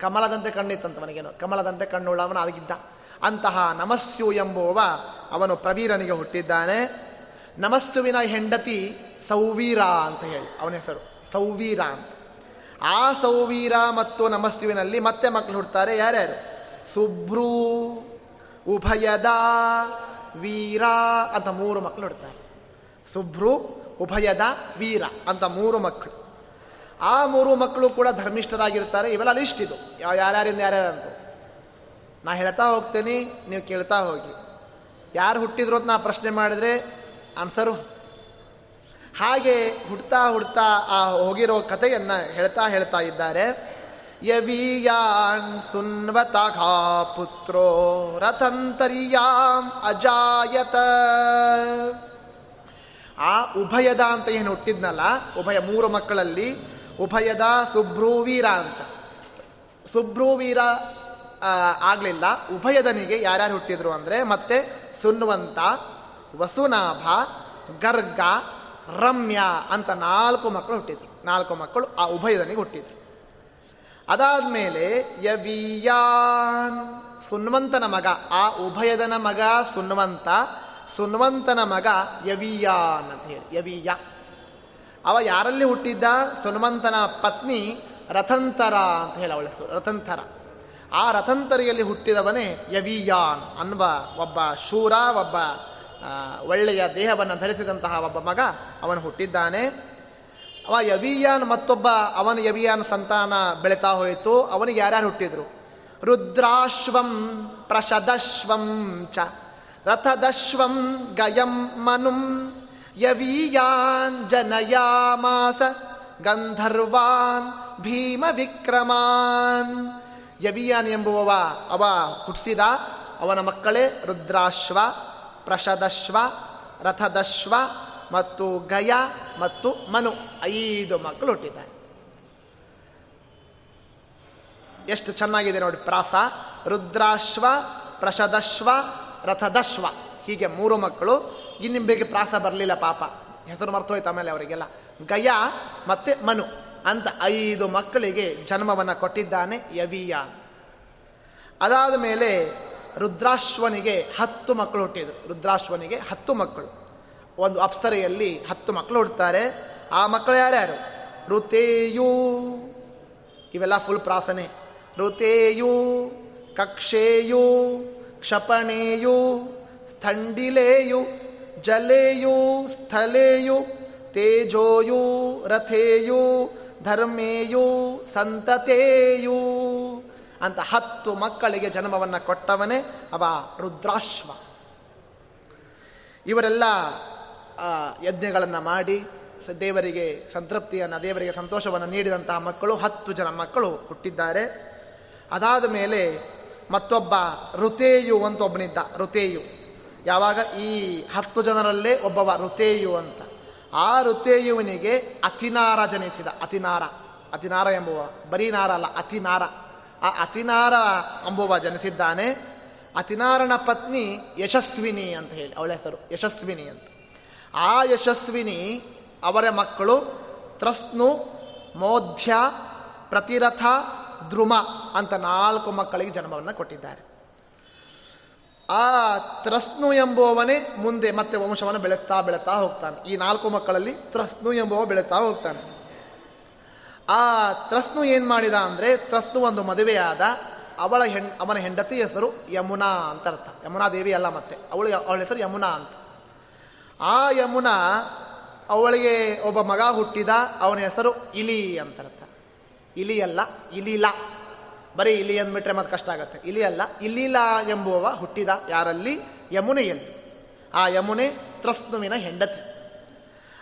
ಕಮಲದಂತೆ ಕಣ್ಣಿತ್ತಂತ ಅವನಿಗೇನು ಕಮಲದಂತೆ ಕಣ್ಣುಳ್ಳವನ ಆಗಿದ್ದ. ಅಂತಹ ನಮಸ್ಯು ಎಂಬುವ ಅವನು ಪ್ರವೀರನಿಗೆ ಹುಟ್ಟಿದ್ದಾನೆ. ನಮಸ್ಸುವಿನ ಹೆಂಡತಿ ಸೌವೀರ ಅಂತ ಹೇಳಿ. ಅವನ ಹೆಸರು ಸೌವೀರ ಅಂತ. ಆ ಸೌವೀರ ಮತ್ತು ನಮಸ್ತುವಿನಲ್ಲಿ ಮತ್ತೆ ಮಕ್ಕಳು ಹುಡ್ತಾರೆ ಯಾರ್ಯಾರು? ಸುಭ್ರೂ ಉಭಯದ, ವೀರ ಅಂತ ಮೂರು ಮಕ್ಕಳು ಹುಡ್ತಾರೆ ಸುಬ್ರು, ಉಭಯದ, ವೀರ ಅಂತ ಮೂರು ಮಕ್ಕಳು. ಆ ಮೂರು ಮಕ್ಕಳು ಕೂಡ ಧರ್ಮಿಷ್ಠರಾಗಿರ್ತಾರೆ ಇವೆಲ್ಲ ಲಿಸ್ಟ್ ಇದು. ಯಾರ್ಯಾರಿಂದ ಅಂತ. ನಾ ಹೇಳ್ತಾ ಹೋಗ್ತೇನೆ, ನೀವು ಕೇಳ್ತಾ ಹೋಗಿ. ಯಾರು ಹುಟ್ಟಿದ್ರು ಅಂತ ನಾ ಪ್ರಶ್ನೆ ಮಾಡಿದ್ರೆ ಆನ್ಸರು ಹಾಗೆ ಹುಡ್ತಾ ಹುಡ್ತಾ ಆ ಹೋಗಿರೋ ಕಥೆಯನ್ನು ಹೇಳ್ತಾ ಹೇಳ್ತಾ ಇದ್ದಾರೆ. ಯವೀಯಾನ್ ಸುನ್ವತಘಾ ಪುತ್ರೋ ರಥಂತರಿಯಾಂ ಅಜಾಯತ. ಆ ಉಭಯದ ಅಂತ ಏನು ಹುಟ್ಟಿದ್ನಲ್ಲ, ಉಭಯ ಮೂರು ಮಕ್ಕಳಲ್ಲಿ ಉಭಯದ ಸುಭ್ರೂವೀರ ಅಂತ. ಸುಭ್ರೂವೀರ ಆಗಲಿಲ್ಲ. ಉಭಯದನಿಗೆ ಯಾರ್ಯಾರು ಹುಟ್ಟಿದ್ರು ಅಂದರೆ ಮತ್ತೆ ಸುನ್ವಂತ, ವಸುನಾಭ, ಗರ್ಗ ರಮ್ಯ ಅಂತ ನಾಲ್ಕು ಮಕ್ಕಳು ಹುಟ್ಟಿದ್ರು. ನಾಲ್ಕು ಮಕ್ಕಳು ಆ ಉಭಯದನಿಗೆ ಹುಟ್ಟಿದ್ರು. ಅದಾದಮೇಲೆ ಯವಿಯಾನ್, ಸುನ್ವಂತನ ಮಗ. ಆ ಉಭಯದನ ಮಗ ಸುನ್ವಂತ, ಸುನ್ವಂತನ ಮಗ ಯವಿಯಾನ್ ಅಂತ ಹೇಳಿ. ಯವೀಯ. ಅವ ಯಾರಲ್ಲಿ ಹುಟ್ಟಿದ್ದ? ಸುನ್ವಂತನ ಪತ್ನಿ ರಥಂತರ ಅಂತ ಹೇಳಿ ಅವಳ ರಥಂತರ. ಆ ರಥಂತರಿಯಲ್ಲಿ ಹುಟ್ಟಿದವನೇ ಯವೀಯಾನ್ ಅನ್ವ ಒಬ್ಬ ಶೂರ, ಒಬ್ಬ ಒಳ್ಳೆಯ ದೇಹವನ್ನು ಧರಿಸಿದಂತಹ ಒಬ್ಬ ಮಗ ಅವನು ಹುಟ್ಟಿದ್ದಾನೆ. ಅವ ಯವಿಯಾನ್, ಮತ್ತೊಬ್ಬ ಅವನ ಯವಿಯಾನ್ ಸಂತಾನ ಬೆಳೀತಾ ಹೋಯಿತು. ಅವನಿಗೆ ಯಾರ್ಯಾರು ಹುಟ್ಟಿದ್ರು? ರುದ್ರಾಶ್ವಂ ಪ್ರಶದಶ್ವಂ ಚ, ರಥದಶ್ವಂ ಗಯಂ ಮನುಂ ಯವೀಯಾನ್ ಜನಯಾಮಾಸ, ಗಂಧರ್ವಾನ್ ಭೀಮ ವಿಕ್ರಮಾನ್ ಯವಿಯಾನ್ ಎಂಬುವವ ಅವ ಹುಟ್ಟಿಸಿದ ಅವನ ಮಕ್ಕಳೇ ರುದ್ರಾಶ್ವ. ಪ್ರಷದಶ್ವ ರಥದಶ್ವ ಮತ್ತು ಗಯ ಮತ್ತು ಮನು ಐದು ಮಕ್ಕಳು ಹುಟ್ಟಿದ್ದಾರೆ. ಎಷ್ಟು ಚೆನ್ನಾಗಿದೆ ನೋಡಿ ಪ್ರಾಸ. ರುದ್ರಾಶ್ವ ಪ್ರಷದಶ್ವ ರಥದಶ್ವ. ಹೀಗೆ ಮೂರು ಮಕ್ಕಳು. ಬೇಗ ಪ್ರಾಸ ಬರಲಿಲ್ಲ ಪಾಪ. ಹೆಸರು ಮರ್ತೋಯ್ತು ಆಮೇಲೆ ಅವರಿಗೆಲ್ಲ. ಗಯ ಮತ್ತು ಮನು ಅಂತ ಐದು ಮಕ್ಕಳಿಗೆ ಜನ್ಮವನ್ನು ಕೊಟ್ಟಿದ್ದಾನೆ ಯವಿಯ. ಅದಾದ ಮೇಲೆ ರುದ್ರಾಶ್ವನಿಗೆ ಹತ್ತು ಮಕ್ಕಳು ಹುಟ್ಟಿದರು. ರುದ್ರಾಶ್ವನಿಗೆ ಹತ್ತು ಮಕ್ಕಳು. ಒಂದು ಅಪ್ಸರೆಯಲ್ಲಿ ಹತ್ತು ಮಕ್ಕಳು ಹುಡ್ತಾರೆ. ಆ ಮಕ್ಕಳು ಯಾರ್ಯಾರು? ಋತೇಯು. ಇವೆಲ್ಲ ಫುಲ್ ಪ್ರಾಸನೆ. ಋತೇಯು, ಕಕ್ಷೇಯು, ಕ್ಷಪಣೇಯು, ಸ್ಥಂಡಿಲೇಯು, ಜಲೇಯು, ಸ್ಥಲೇಯು, ತೇಜೋಯು, ರಥೇಯು, ಧರ್ಮೇಯು, ಸಂತತೇಯು. ಅಂತ ಹತ್ತು ಮಕ್ಕಳಿಗೆ ಜನ್ಮವನ್ನು ಕೊಟ್ಟವನೇ ಅವ ರುದ್ರಾಶ್ವ. ಇವರೆಲ್ಲ ಯಜ್ಞಗಳನ್ನು ಮಾಡಿ ದೇವರಿಗೆ ಸಂತೃಪ್ತಿಯನ್ನು, ದೇವರಿಗೆ ಸಂತೋಷವನ್ನು ನೀಡಿದಂತಹ ಮಕ್ಕಳು, ಹತ್ತು ಜನ ಮಕ್ಕಳು ಹುಟ್ಟಿದ್ದಾರೆ. ಅದಾದ ಮೇಲೆ ಮತ್ತೊಬ್ಬ ಋತೇಯು ಅಂತ ಒಬ್ಬನಿದ್ದ, ಋತೇಯು. ಯಾವಾಗ? ಈ ಹತ್ತು ಜನರಲ್ಲೇ ಒಬ್ಬವ ಋತೇಯು ಅಂತ. ಆ ಋತೇಯುವನಿಗೆ ಅತಿನಾರ ಜನಿಸಿದ, ಅತಿನಾರ. ಅತಿನಾರ ಎಂಬುವ, ಬರೀ ನಾರ ಅಲ್ಲ, ಅತಿನಾರ. ಆ ಅತಿನಾರ ಅಂಬುವ ಜನಿಸಿದ್ದಾನೆ. ಅತಿನಾರನ ಪತ್ನಿ ಯಶಸ್ವಿನಿ ಅಂತ ಹೇಳಿ, ಅವಳ ಹೆಸರು ಯಶಸ್ವಿನಿ ಅಂತ. ಆ ಯಶಸ್ವಿನಿ ಅವರ ಮಕ್ಕಳು ತ್ರಸ್ನು ಮೋಧ್ಯ, ಪ್ರತಿರಥ, ದ್ರುಮ ಅಂತ ನಾಲ್ಕು ಮಕ್ಕಳಿಗೆ ಜನ್ಮವನ್ನು ಕೊಟ್ಟಿದ್ದಾರೆ. ಆ ತ್ರಸ್ನು ಎಂಬುವವನೇ ಮುಂದೆ ಮತ್ತೆ ವಂಶವನ್ನು ಬೆಳೆಸ್ತಾ ಬೆಳೆತಾ ಹೋಗ್ತಾನೆ. ಈ ನಾಲ್ಕು ಮಕ್ಕಳಲ್ಲಿ ತ್ರಸ್ನು ಎಂಬುವ ಬೆಳೆತಾ ಹೋಗ್ತಾನೆ. ಆ ತ್ರಸ್ನು ಏನು ಮಾಡಿದ ಅಂದರೆ ತ್ರಸ್ನು ಒಂದು ಮದುವೆಯಾದ ಅವಳ ಹೆಣ್, ಅವನ ಹೆಂಡತಿ ಹೆಸರು ಯಮುನಾ ಅಂತ ಅರ್ಥ. ಯಮುನಾ ದೇವಿ ಅಲ್ಲ ಮತ್ತೆ. ಅವಳು ಅವಳ ಹೆಸರು ಯಮುನಾ ಅಂತ. ಆ ಯಮುನಾ ಅವಳಿಗೆ ಒಬ್ಬ ಮಗ ಹುಟ್ಟಿದ, ಅವನ ಹೆಸರು ಇಲಿ ಅಂತ ಅರ್ಥ. ಇಲಿ ಅಲ್ಲ, ಇಲಿಲ. ಬರೀ ಇಲಿ ಅಂದ್ಬಿಟ್ರೆ ಮತ್ತೆ ಕಷ್ಟ ಆಗುತ್ತೆ. ಇಲಿ ಅಲ್ಲ, ಇಲಿಲ ಎಂಬುವ ಹುಟ್ಟಿದ ಯಾರಲ್ಲಿ? ಯಮುನೆಯಲ್ಲಿ. ಆ ಯಮುನೆ ತ್ರಸ್ನುವಿನ ಹೆಂಡತಿ.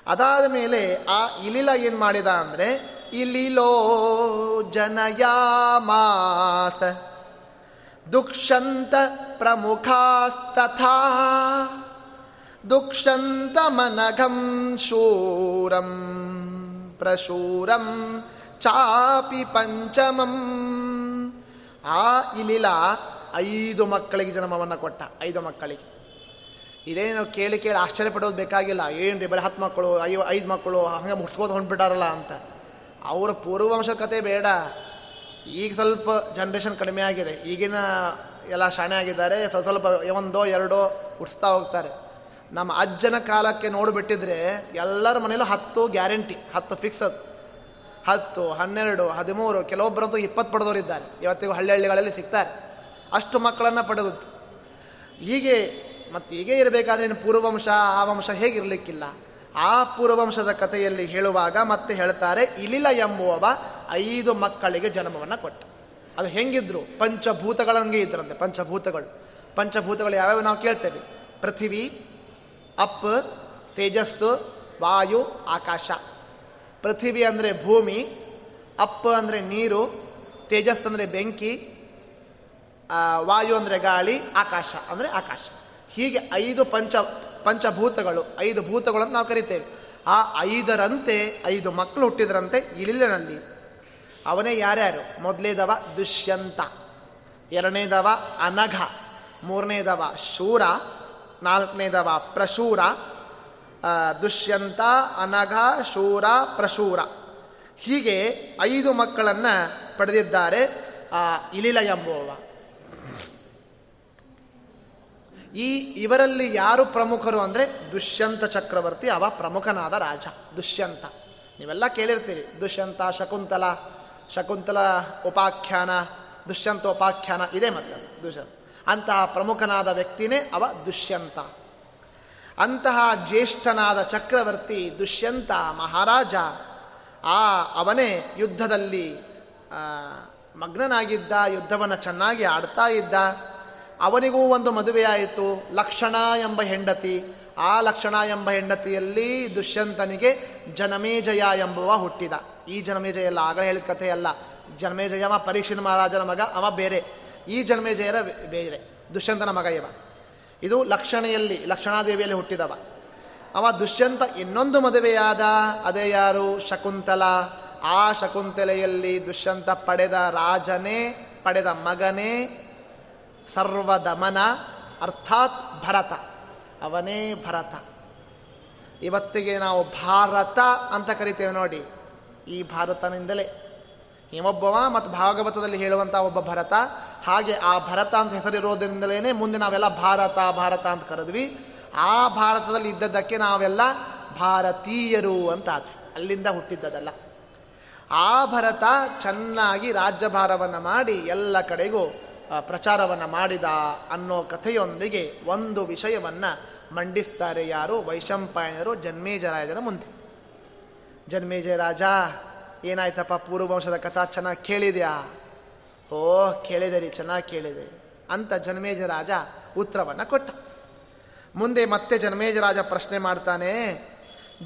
ಅದಾದ ಮೇಲೆ ಆ ಇಲಿಲ ಏನು ಮಾಡಿದ ಅಂದರೆ ಇಲಿಲೋ ಜನಯಾಮಾಸ ದುಕ್ಷಂತ ಪ್ರಮುಖಾಸ್ತಥಾ ಮನಘಂ ಶೂರಂ ಪ್ರಶೂರಂ ಚಾಪಿ ಪಂಚಮಂ. ಆ ಇಲಿಲ ಐದು ಮಕ್ಕಳಿಗೆ ಜನ್ಮವನ್ನು ಕೊಟ್ಟ, ಐದು ಮಕ್ಕಳಿಗೆ. ಇದೇನು ಕೇಳಿ ಕೇಳಿ ಆಶ್ಚರ್ಯ ಪಡೋದು ಬೇಕಾಗಿಲ್ಲ. ಏನು ರೀ ಬರೀ ಹತ್ತು ಮಕ್ಕಳು ಐ ಐದು ಮಕ್ಕಳು, ಹಂಗೆ ಮುಗಿಸ್ಬೋದು ಹೊಂಟ್ಬಿಟ್ಟಾರಲ್ಲ ಅಂತ. ಅವರ ಪೂರ್ವಂಶ ಕತೆ ಬೇಡ. ಈಗ ಸ್ವಲ್ಪ ಜನ್ರೇಷನ್ ಕಡಿಮೆ ಆಗಿದೆ. ಈಗಿನ ಎಲ್ಲ ಶಾಣೆ ಆಗಿದ್ದಾರೆ. ಸ್ವಲ್ಪ ಸ್ವಲ್ಪ ಒಂದೋ ಎರಡೋ ಹುಟ್ಟಿಸ್ತಾ ಹೋಗ್ತಾರೆ. ನಮ್ಮ ಅಜ್ಜನ ಕಾಲಕ್ಕೆ ನೋಡಿಬಿಟ್ಟಿದ್ರೆ ಎಲ್ಲರ ಮನೇಲೂ ಹತ್ತು ಗ್ಯಾರಂಟಿ, ಹತ್ತು ಫಿಕ್ಸ್ ಅದು. ಹತ್ತು, ಹನ್ನೆರಡು, ಹದಿಮೂರು, ಕೆಲವೊಬ್ಬರಂತೂ ಇಪ್ಪತ್ತು ಪಡೆದವರಿದ್ದಾರೆ ಇವತ್ತಿಗೂ ಹಳ್ಳಿ ಹಳ್ಳಿಗಳಲ್ಲಿ ಸಿಗ್ತಾರೆ. ಅಷ್ಟು ಮಕ್ಕಳನ್ನು ಪಡೆದದ್ದು. ಹೀಗೆ ಮತ್ತು ಹೀಗೆ ಇರಬೇಕಾದ್ರೆ ಇನ್ನು ಪೂರ್ವವಂಶ ಆ ವಂಶ ಹೇಗಿರಲಿಕ್ಕಿಲ್ಲ. ಆ ಪೂರ್ವವಂಶದ ಕಥೆಯಲ್ಲಿ ಹೇಳುವಾಗ ಮತ್ತೆ ಹೇಳ್ತಾರೆ, ಇಲಿಲ ಎಂಬುವವ ಐದು ಮಕ್ಕಳಿಗೆ ಜನ್ಮವನ್ನು ಕೊಟ್ಟ. ಅದು ಹೆಂಗಿದ್ರು? ಪಂಚಭೂತಗಳಂಗೆ ಇದ್ರಂತೆ, ಪಂಚಭೂತಗಳು. ಪಂಚಭೂತಗಳು ಯಾವ್ಯಾವ ನಾವು ಕೇಳ್ತೇವೆ? ಪೃಥಿವಿ, ಅಪ್, ತೇಜಸ್ಸು, ವಾಯು, ಆಕಾಶ. ಪೃಥಿವಿ ಅಂದರೆ ಭೂಮಿ, ಅಪ್ ಅಂದರೆ ನೀರು ತೇಜಸ್ ಅಂದರೆ ಬೆಂಕಿ ವಾಯು ಅಂದರೆ ಗಾಳಿ, ಆಕಾಶ ಅಂದರೆ ಆಕಾಶ. ಹೀಗೆ ಐದು ಪಂಚ ಪಂಚಭೂತಗಳು, ಐದು ಭೂತಗಳನ್ನು ನಾವು ಕರಿತೇವೆ. ಆ ಐದರಂತೆ, ಐದು ಮಕ್ಕಳು ಹುಟ್ಟಿದ್ರಂತೆ ಇಳಿಲನಲ್ಲಿ ಅವನೇ ಯಾರ್ಯಾರು? ಮೊದಲೇದವ ದುಷ್ಯಂತ, ಎರಡನೇದವ ಅನಘ, ಮೂರನೇದವ ಶೂರ, ನಾಲ್ಕನೇದವ ಪ್ರಶೂರ ದುಷ್ಯಂತ, ಅನಘ, ಶೂರ, ಪ್ರಶೂರ. ಹೀಗೆ ಐದು ಮಕ್ಕಳನ್ನು ಪಡೆದಿದ್ದಾರೆ ಆ ಇಲಿಲ ಎಂಬುವವ. ಈ ಇವರಲ್ಲಿ ಯಾರು ಪ್ರಮುಖರು ಅಂದರೆ ದುಷ್ಯಂತ ಚಕ್ರವರ್ತಿ, ಅವ ಪ್ರಮುಖನಾದ ರಾಜ, ದುಷ್ಯಂತ. ನೀವೆಲ್ಲ ಕೇಳಿರ್ತೀರಿ, ದುಷ್ಯಂತ, ಶಕುಂತಲ ಶಕುಂತಲ ಉಪಾಖ್ಯಾನ, ದುಷ್ಯಂತ ಉಪಾಖ್ಯಾನ, ಇದೆ ಮತ್ತೆ ದುಷ್ಯಂತ. ಅಂತಹ ಪ್ರಮುಖನಾದ ವ್ಯಕ್ತಿನೇ ಅವ ದುಷ್ಯಂತ. ಅಂತಹ ಜ್ಯೇಷ್ಠನಾದ ಚಕ್ರವರ್ತಿ, ದುಷ್ಯಂತ, ಮಹಾರಾಜ, ಆ ಅವನೇ ಯುದ್ಧದಲ್ಲಿ ಮಗ್ನನಾಗಿದ್ದ, ಯುದ್ಧವನ್ನು ಚೆನ್ನಾಗಿ ಆಡ್ತಾ ಇದ್ದ ಅವನಿಗೂ ಒಂದು ಮದುವೆಯಾಯಿತು. ಲಕ್ಷಣ ಎಂಬ ಹೆಂಡತಿ. ಆ ಲಕ್ಷಣ ಎಂಬ ಹೆಂಡತಿಯಲ್ಲಿ ದುಷ್ಯಂತನಿಗೆ ಜನಮೇಜಯ ಎಂಬುವ ಹುಟ್ಟಿದ. ಈ ಜನಮೇಜಯ ಅಲ್ಲ ಆಗ ಹೇಳಿದ ಕಥೆಯಲ್ಲ ಜನಮೇಜಯ ಅವ ಪರೀಕ್ಷಿನ ಮಹಾರಾಜನ ಮಗ, ಅವ ಬೇರೆ. ಈ ಜನಮೇಜಯರ ಬೇರೆ. ದುಷ್ಯಂತನ ಮಗ ಇವ. ಇದು ಲಕ್ಷಣೆಯಲ್ಲಿ, ಲಕ್ಷಣಾದೇವಿಯಲ್ಲಿ ಹುಟ್ಟಿದವ. ಅವ ದುಷ್ಯಂತ ಇನ್ನೊಂದು ಮದುವೆಯಾದ. ಅದೇ ಯಾರು? ಶಕುಂತಲ. ಆ ಶಕುಂತಲೆಯಲ್ಲಿ ದುಷ್ಯಂತ ಪಡೆದ ರಾಜನೇ, ಪಡೆದ ಮಗನೇ ಸರ್ವದಮನ ಅರ್ಥಾತ್ ಭರತ. ಅವನೇ ಭರತ. ಇವತ್ತಿಗೆ ನಾವು ಭಾರತ ಅಂತ ಕರಿತೇವೆ ನೋಡಿ. ಈ ಭಾರತನಿಂದಲೇ. ಇವೊಬ್ಬವ ಮತ್ತು ಭಾಗವತದಲ್ಲಿ ಹೇಳುವಂಥ ಒಬ್ಬ ಭರತ, ಹಾಗೆ ಆ ಭರತ ಅಂತ ಹೆಸರಿರೋದ್ರಿಂದಲೇ ಮುಂದೆ ನಾವೆಲ್ಲ ಭಾರತ ಭಾರತ ಅಂತ ಕರೆದ್ವಿ. ಆ ಭಾರತದಲ್ಲಿ ಇದ್ದದ್ದಕ್ಕೆ ನಾವೆಲ್ಲ ಭಾರತೀಯರು ಅಂತ ಆದ್ವಿ ಅಲ್ಲಿಂದ ಹುಟ್ಟಿದ್ದದಲ್ಲ. ಆ ಭರತ ಚೆನ್ನಾಗಿ ರಾಜ್ಯಭಾರವನ್ನು ಮಾಡಿ ಎಲ್ಲ ಕಡೆಗೂ ಪ್ರಚಾರವನ್ನು ಮಾಡಿದ ಅನ್ನೋ ಕಥೆಯೊಂದಿಗೆ ಒಂದು ವಿಷಯವನ್ನು ಮಂಡಿಸ್ತಾರೆ ಯಾರು? ವೈಶಂಪಾಯನರು ಜನ್ಮೇಜರಾಜನ ಮುಂದೆ. ಜನ್ಮೇಜಯ ರಾಜ ಏನಾಯ್ತಪ್ಪ ಪೂರ್ವವಂಶದ ಕಥಾ ಚೆನ್ನಾಗಿ ಕೇಳಿದ್ಯಾ? ಓ ಕೇಳಿದೆ ರೀ, ಚೆನ್ನಾಗಿ ಕೇಳಿದೆ ಅಂತ ಜನ್ಮೇಜ ರಾಜ ಉತ್ತರವನ್ನು ಕೊಟ್ಟ. ಮುಂದೆ ಮತ್ತೆ ಜನ್ಮೇಜ ರಾಜ ಪ್ರಶ್ನೆ ಮಾಡ್ತಾನೆ,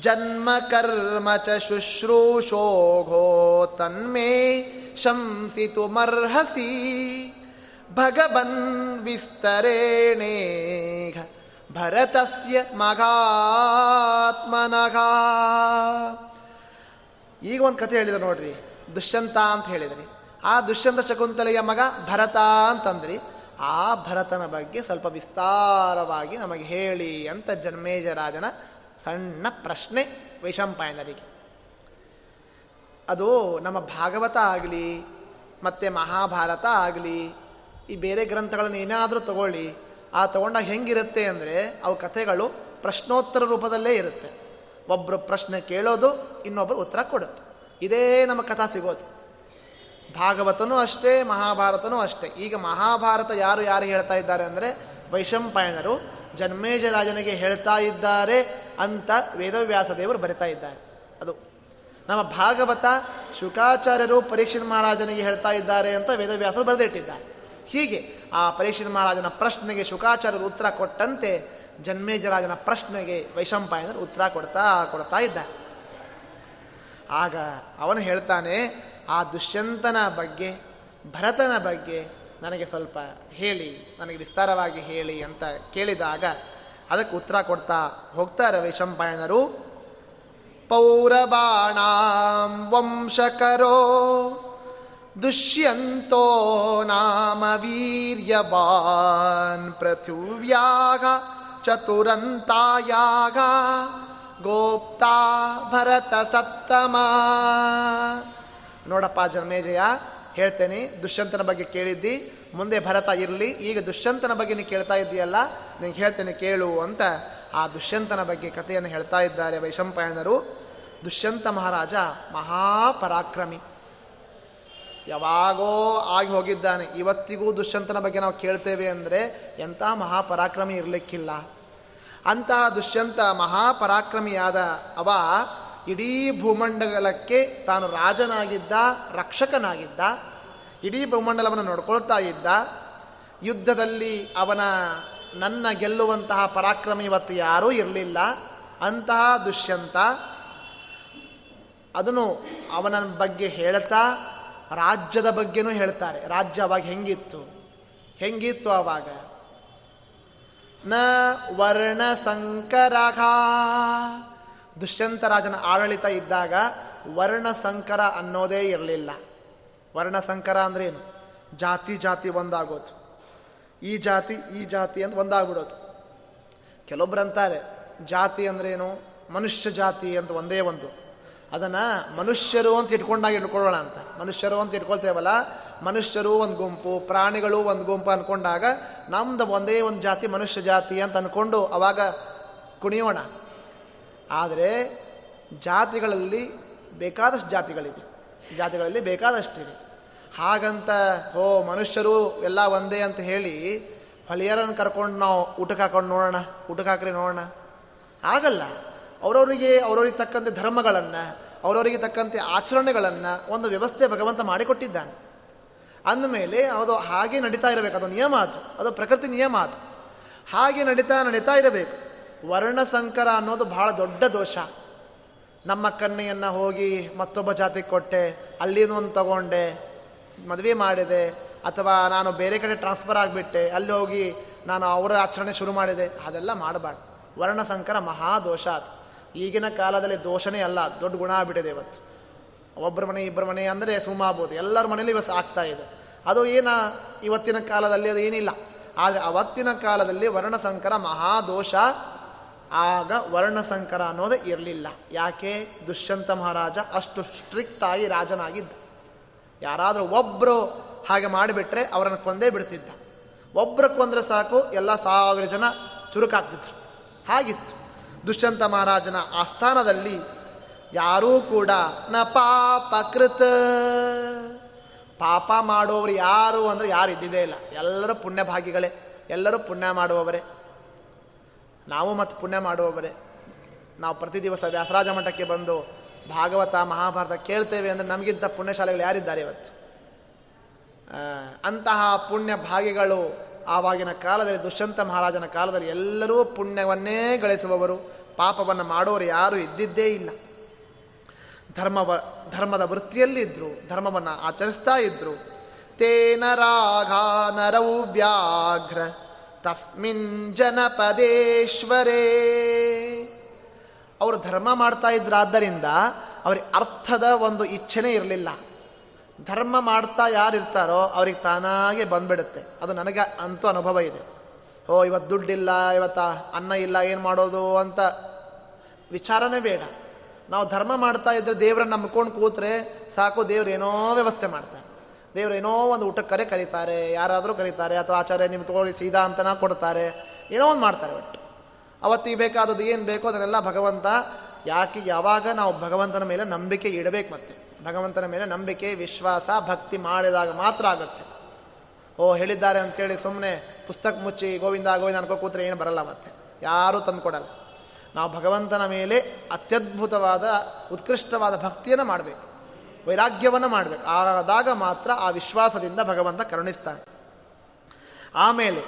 ಜನ್ಮ ಕರ್ಮ ಚ ಶುಶ್ರೂಷೋಘೋ ತನ್ಮೇ ಶಂಸಿತು ಮರ್ಹಸಿ. ಭಗವನ್ ವಿಸ್ತರೆಣೇಘ ಭರತಸ್ಯ ಮಗಾತ್ಮನಘ ಈಗ ಒಂದು ಕಥೆ ಹೇಳಿದ್ರು ನೋಡ್ರಿ, ದುಷ್ಯಂತ ಅಂತ ಹೇಳಿದ್ರಿ. ಆ ದುಷ್ಯಂತ ಶಕುಂತಲೆಯ ಮಗ ಭರತ ಅಂತಂದ್ರಿ. ಆ ಭರತನ ಬಗ್ಗೆ ಸ್ವಲ್ಪ ವಿಸ್ತಾರವಾಗಿ ನಮಗೆ ಹೇಳಿ ಅಂತ ಜನ್ಮೇಜರಾಜನ ಸಣ್ಣ ಪ್ರಶ್ನೆ ವೈಶಂಪಾಯನರಿಗೆ ಅದು ನಮ್ಮ ಭಾಗವತ ಆಗಲಿ, ಮತ್ತು ಮಹಾಭಾರತ ಆಗಲಿ ಈ ಬೇರೆ ಗ್ರಂಥಗಳನ್ನು ಏನಾದರೂ ತಗೊಳ್ಳಿ. ಆ ತಗೊಂಡಾಗ ಹೆಂಗಿರುತ್ತೆ ಅಂದರೆ ಅವು ಕಥೆಗಳು ಪ್ರಶ್ನೋತ್ತರ ರೂಪದಲ್ಲೇ ಇರುತ್ತೆ. ಒಬ್ಬರು ಪ್ರಶ್ನೆ ಕೇಳೋದು ಇನ್ನೊಬ್ಬರು ಉತ್ತರ ಕೊಡೋದು. ಇದೇ ನಮ್ಮ ಕಥಾ ಸಿಗೋದು. ಭಾಗವತನೂ ಅಷ್ಟೇ, ಮಹಾಭಾರತನೂ ಅಷ್ಟೇ. ಈಗ ಮಹಾಭಾರತ ಯಾರು ಯಾರು ಹೇಳ್ತಾ ಇದ್ದಾರೆ ಅಂದರೆ ವೈಶಂಪಾಯನರು ಜನ್ಮೇಜರಾಜನಿಗೆ ಹೇಳ್ತಾ ಇದ್ದಾರೆ ಅಂತ ವೇದವ್ಯಾಸ ದೇವರು ಬರಿತಾ ಇದ್ದಾರೆ. ಅದು ನಮ್ಮ ಭಾಗವತ ಶುಕಾಚಾರ್ಯರು ಪರೀಕ್ಷಿತ್ ಮಹಾರಾಜನಿಗೆ ಹೇಳ್ತಾ ಇದ್ದಾರೆ ಅಂತ ವೇದವ್ಯಾಸರು ಬರೆದಿಟ್ಟಿದ್ದಾರೆ. ಹೀಗೆ ಆ ಪರೀಕ್ಷಿತ ಮಹಾರಾಜನ ಪ್ರಶ್ನೆಗೆ ಶುಕಾಚಾರ್ಯರು ಉತ್ತರ ಕೊಟ್ಟಂತೆ ಜನ್ಮೇಜರಾಜನ ಪ್ರಶ್ನೆಗೆ ವೈಶಂಪಾಯನರು ಉತ್ತರ ಕೊಡ್ತಾ ಕೊಡ್ತಾ ಇದ್ದ ಆಗ ಅವನು ಹೇಳ್ತಾನೆ, ಆ ದುಷ್ಯಂತನ ಬಗ್ಗೆ, ಭರತನ ಬಗ್ಗೆ ನನಗೆ ಸ್ವಲ್ಪ ಹೇಳಿ, ನನಗೆ ವಿಸ್ತಾರವಾಗಿ ಹೇಳಿ ಅಂತ ಕೇಳಿದಾಗ ಅದಕ್ಕೆ ಉತ್ತರ ಕೊಡ್ತಾ ಹೋಗ್ತಾರೆ ವೈಶಂಪಾಯನರು. ಪೌರಬಾಣಾಂ ವಂಶಕರೋ ದುಷ್ಯಂತೋ ನಾಮ ವೀರ್ಯವಾನ್ ಪೃಥಿವ್ಯಾಗ ಚತುರಂತಾಯಾಗ ಗೋಪ್ತಾ ಭರತ ಸತ್ತಮ ನೋಡಪ್ಪ ಜನ್ಮೇಜಯ, ಹೇಳ್ತೇನೆ, ದುಷ್ಯಂತನ ಬಗ್ಗೆ ಕೇಳಿದ್ದಿ, ಮುಂದೆ ಭರತ ಇರಲಿ, ಈಗ ದುಷ್ಯಂತನ ಬಗ್ಗೆ ನೀನು ಕೇಳ್ತಾ ಇದ್ದೀಯಲ್ಲ ನಿನಗೆ ಹೇಳ್ತೇನೆ ಕೇಳು ಅಂತ ಆ ದುಷ್ಯಂತನ ಬಗ್ಗೆ ಕಥೆಯನ್ನು ಹೇಳ್ತಾ ಇದ್ದಾರೆ ವೈಶಂಪಾಯನರು. ದುಷ್ಯಂತ ಮಹಾರಾಜ ಮಹಾಪರಾಕ್ರಮಿ. ಯಾವಾಗೋ ಆಗಿ ಹೋಗಿದ್ದಾನೆ. ಇವತ್ತಿಗೂ ದುಷ್ಯಂತನ ಬಗ್ಗೆ ನಾವು ಕೇಳ್ತೇವೆ ಅಂದರೆ, ಎಂಥ ಮಹಾಪರಾಕ್ರಮಿ ಇರಲಿಕ್ಕಿಲ್ಲ. ಅಂತಹ ದುಷ್ಯಂತ ಮಹಾಪರಾಕ್ರಮಿಯಾದ ಅವ ಇಡೀ ಭೂಮಂಡಲಕ್ಕೆ ತಾನು ರಾಜನಾಗಿದ್ದ, ರಕ್ಷಕನಾಗಿದ್ದ, ಇಡೀ ಭೂಮಂಡಲವನ್ನು ನೋಡ್ಕೊಳ್ತಾ ಇದ್ದ. ಯುದ್ಧದಲ್ಲಿ ಅವನ ನನ್ನ ಗೆಲ್ಲುವಂತಹ ಪರಾಕ್ರಮ ಇವತ್ತು ಯಾರೂ ಇರಲಿಲ್ಲ. ಅಂತಹ ದುಷ್ಯಂತ ಅದನ್ನು ಅವನ ಬಗ್ಗೆ ಹೇಳ್ತಾ ರಾಜ್ಯದ ಬಗ್ಗೆನೂ ಹೇಳ್ತಾರೆ. ರಾಜ್ಯ ಅವಾಗ ಹೆಂಗಿತ್ತು? ಹೆಂಗಿತ್ತು ಆವಾಗ ನ ವರ್ಣ ಸಂಕರಘ ದುಷ್ಯಂತ ರಾಜನ ಆಡಳಿತ ಇದ್ದಾಗ ವರ್ಣ ಸಂಕರ ಅನ್ನೋದೇ ಇರಲಿಲ್ಲ. ವರ್ಣ ಸಂಕರ ಅಂದ್ರೆ ಏನು? ಜಾತಿ ಜಾತಿ ಒಂದಾಗೋದು. ಈ ಜಾತಿ ಈ ಜಾತಿ ಅಂತ ಒಂದಾಗ್ಬಿಡೋದು. ಕೆಲವೊಬ್ರು ಅಂತಾರೆ, ಜಾತಿ ಅಂದ್ರೇನು ಮನುಷ್ಯ ಜಾತಿ ಅಂತ ಒಂದೇ ಒಂದು. ಅದನ್ನು ಮನುಷ್ಯರು ಅಂತ ಇಟ್ಕೊಂಡಾಗ ಇಟ್ಕೊಳ್ಳೋಣ ಅಂತ. ಮನುಷ್ಯರು ಅಂತ ಇಟ್ಕೊಳ್ತೇವಲ್ಲ, ಮನುಷ್ಯರು ಒಂದು ಗುಂಪು, ಪ್ರಾಣಿಗಳು ಒಂದು ಗುಂಪು ಅಂದ್ಕೊಂಡಾಗ ನಮ್ದು ಒಂದೇ ಒಂದು ಜಾತಿ, ಮನುಷ್ಯ ಜಾತಿ ಅಂತ ಅಂದ್ಕೊಂಡು ಅವಾಗ ಕುಣಿಯೋಣ. ಆದರೆ ಜಾತಿಗಳಲ್ಲಿ ಬೇಕಾದಷ್ಟು ಜಾತಿಗಳಿವೆ. ಜಾತಿಗಳಲ್ಲಿ ಬೇಕಾದಷ್ಟಿವೆ. ಹಾಗಂತ ಓ ಮನುಷ್ಯರು ಎಲ್ಲ ಒಂದೇ ಅಂತ ಹೇಳಿ ಹೊಲಿಯರನ್ನು ಕರ್ಕೊಂಡು ನಾವು ಊಟಕ್ಕೆ ಹಾಕೊಂಡು ನೋಡೋಣ, ಊಟಕ್ಕೆ ಹಾಕ್ರಿ ನೋಡೋಣ. ಆಗಲ್ಲ. ಅವರವರಿಗೆ ಅವರವರಿಗೆ ತಕ್ಕಂತೆ ಧರ್ಮಗಳನ್ನು, ಅವರವರಿಗೆ ತಕ್ಕಂತೆ ಆಚರಣೆಗಳನ್ನು ಒಂದು ವ್ಯವಸ್ಥೆ ಭಗವಂತ ಮಾಡಿಕೊಟ್ಟಿದ್ದಾನೆ. ಅಂದಮೇಲೆ ಅದು ಹಾಗೆ ನಡೀತಾ ಇರಬೇಕು. ಅದು ನಿಯಮ ಅದು. ಅದು ಪ್ರಕೃತಿ ನಿಯಮ ಅದು. ಹಾಗೆ ನಡೀತಾ ನಡೀತಾ ಇರಬೇಕು. ವರ್ಣಸಂಕರ ಅನ್ನೋದು ಬಹಳ ದೊಡ್ಡ ದೋಷ. ನಮ್ಮ ಕನ್ನೆಯನ್ನು ಹೋಗಿ ಮತ್ತೊಬ್ಬ ಜಾತಿಗೆ ಕೊಟ್ಟೆ, ಅಲ್ಲಿನೂ ಒಂದು ತಗೊಂಡೆ, ಮದುವೆ ಮಾಡಿದೆ, ಅಥವಾ ನಾನು ಬೇರೆ ಕಡೆ ಟ್ರಾನ್ಸ್ಫರ್ ಆಗಿಬಿಟ್ಟೆ, ಅಲ್ಲಿ ಹೋಗಿ ನಾನು ಅವರ ಆಚರಣೆ ಶುರು ಮಾಡಿದೆ, ಅದೆಲ್ಲ ಮಾಡಬಾರ್ದು. ವರ್ಣಸಂಕರ ಮಹಾ ದೋಷ ಅದು. ಈಗಿನ ಕಾಲದಲ್ಲಿ ದೋಷನೇ ಅಲ್ಲ, ದೊಡ್ಡ ಗುಣ ಆಗ್ಬಿಟ್ಟಿದೆ ಇವತ್ತು. ಒಬ್ಬರ ಮನೆ, ಇಬ್ಬರ ಮನೆ ಅಂದರೆ ಸುಮಾಬೋದು ಎಲ್ಲರ ಮನೇಲಿ ಇವತ್ತು ಆಗ್ತಾ ಇದೆ. ಅದು ಏನ, ಇವತ್ತಿನ ಕಾಲದಲ್ಲಿ ಅದು ಏನಿಲ್ಲ. ಆದರೆ ಅವತ್ತಿನ ಕಾಲದಲ್ಲಿ ವರ್ಣಸಂಕರ ಮಹಾದೋಷ, ಆಗ ವರ್ಣಸಂಕರ ಅನ್ನೋದು ಇರಲಿಲ್ಲ. ಯಾಕೆ? ದುಷ್ಯಂತ ಮಹಾರಾಜ ಅಷ್ಟು ಸ್ಟ್ರಿಕ್ಟ್ ಆಗಿ ರಾಜನಾಗಿದ್ದ. ಯಾರಾದರೂ ಒಬ್ಬರು ಹಾಗೆ ಮಾಡಿಬಿಟ್ರೆ ಅವರನ್ನು ಕೊಂದೇ ಬಿಡ್ತಿದ್ದ. ಒಬ್ಬರು ಕೊಂದರೆ ಸಾಕು, ಎಲ್ಲ ಸಾವಿರ ಜನ ಚುರುಕಾಗ್ತಿದ್ರು. ಹಾಗಿತ್ತು. ದುಷ್ಯಂತ ಮಹಾರಾಜನ ಆಸ್ಥಾನದಲ್ಲಿ ಯಾರೂ ಕೂಡ ನ ಪಾಪಕೃತ. ಪಾಪ ಮಾಡುವವರು ಯಾರು ಅಂದರೆ ಯಾರು ಇದ್ದಿದ್ದೇ ಇಲ್ಲ. ಎಲ್ಲರೂ ಪುಣ್ಯಭಾಗಿಗಳೇ ಎಲ್ಲರೂ ಪುಣ್ಯ ಮಾಡುವವರೇ. ನಾವು ಮತ್ತು ಪುಣ್ಯ ಮಾಡುವವರೇ. ನಾವು ಪ್ರತಿ ದಿವಸ ವ್ಯಾಸರಾಜ ಮಠಕ್ಕೆ ಬಂದು ಭಾಗವತ, ಮಹಾಭಾರತ ಕೇಳ್ತೇವೆ ಅಂದರೆ ನಮಗಿಂತ ಪುಣ್ಯಶಾಲೆಗಳು ಯಾರಿದ್ದಾರೆ ಇವತ್ತು? ಅಂತಹ ಪುಣ್ಯ ಭಾಗಿಗಳು ಆವಾಗಿನ ಕಾಲದಲ್ಲಿ ದುಷ್ಯಂತ ಮಹಾರಾಜನ ಕಾಲದಲ್ಲಿ ಎಲ್ಲರೂ ಪುಣ್ಯವನ್ನೇ ಗಳಿಸುವವರು. ಪಾಪವನ್ನು ಮಾಡೋರು ಯಾರೂ ಇದ್ದಿದ್ದೇ ಇಲ್ಲ. ಧರ್ಮವ, ಧರ್ಮದ ವೃತ್ತಿಯಲ್ಲಿದ್ದರು ಧರ್ಮವನ್ನು ಆಚರಿಸ್ತಾ ಇದ್ದರು ತೇನ ರಾಘ ನರೌ ವ್ಯಾಘ್ರ, ತಸ್ಮಿನ್ ಜನಪದೇಶ್ವರೇ. ಅವರು ಧರ್ಮ ಮಾಡ್ತಾ ಇದ್ರಾದ್ದರಿಂದ ಅವರಿಗೆ ಅರ್ಥದ ಒಂದು ಇಚ್ಛೆನೇ ಇರಲಿಲ್ಲ. ಧರ್ಮ ಮಾಡ್ತಾ ಯಾರು ಇರ್ತಾರೋ ಅವ್ರಿಗೆ ತಾನಾಗೆ ಬಂದ್ಬಿಡುತ್ತೆ. ಅದು ನನಗೆ ಅಂತೂ ಅನುಭವ ಇದೆ. ಓ ಇವತ್ತು ದುಡ್ಡಿಲ್ಲ, ಇವತ್ತ ಅನ್ನ ಇಲ್ಲ, ಏನು ಮಾಡೋದು ಅಂತ ವಿಚಾರನೇ ಬೇಡ. ನಾವು ಧರ್ಮ ಮಾಡ್ತಾ ಇದ್ರೆ ದೇವ್ರನ್ನ ನಂಬ್ಕೊಂಡು ಕೂತ್ರೆ ಸಾಕು, ದೇವ್ರು ಏನೋ ವ್ಯವಸ್ಥೆ ಮಾಡ್ತಾರೆ. ದೇವ್ರು ಏನೋ ಒಂದು ಊಟಕ್ಕೆ ಕರೆ ಕರೀತಾರೆ, ಯಾರಾದರೂ ಕರೀತಾರೆ, ಅಥವಾ ಆಚಾರ್ಯ ನಿಮ್ಗೆ ತಗೊಳ್ಳಿ ಸೀದಾ ಅಂತನ ಕೊಡ್ತಾರೆ, ಏನೋ ಒಂದು ಮಾಡ್ತಾರೆ ಒಟ್ಟು. ಅವತ್ತಿಗೆ ಬೇಕಾದದ್ದು ಏನು ಬೇಕೋ ಅದನ್ನೆಲ್ಲ ಭಗವಂತ ಯಾಕೆ ಯಾವಾಗ ನಾವು ಭಗವಂತನ ಮೇಲೆ ನಂಬಿಕೆ ಇಡಬೇಕು ಮತ್ತೆ? ಭಗವಂತನ ಮೇಲೆ ನಂಬಿಕೆ, ವಿಶ್ವಾಸ, ಭಕ್ತಿ ಮಾಡಿದಾಗ ಮಾತ್ರ ಆಗುತ್ತೆ. ಓ, ಹೇಳಿದ್ದಾರೆ ಅಂತೇಳಿ ಸುಮ್ಮನೆ ಪುಸ್ತಕ ಮುಚ್ಚಿ ಗೋವಿಂದ ಗೋವಿಂದ ಅನ್ಕೋ ಕೂತ್ರೆ ಏನು ಬರಲ್ಲ ಮತ್ತೆ ಯಾರೂ ತಂದುಕೊಡಲ್ಲ ನಾವು ಭಗವಂತನ ಮೇಲೆ ಅತ್ಯದ್ಭುತವಾದ, ಉತ್ಕೃಷ್ಟವಾದ ಭಕ್ತಿಯನ್ನು ಮಾಡಬೇಕು. ವೈರಾಗ್ಯವನ್ನು ಮಾಡಬೇಕು. ಆದಾಗ ಮಾತ್ರ ಆ ವಿಶ್ವಾಸದಿಂದ ಭಗವಂತ ಕರುಣಿಸ್ತಾನೆ. ಆಮೇಲೆ,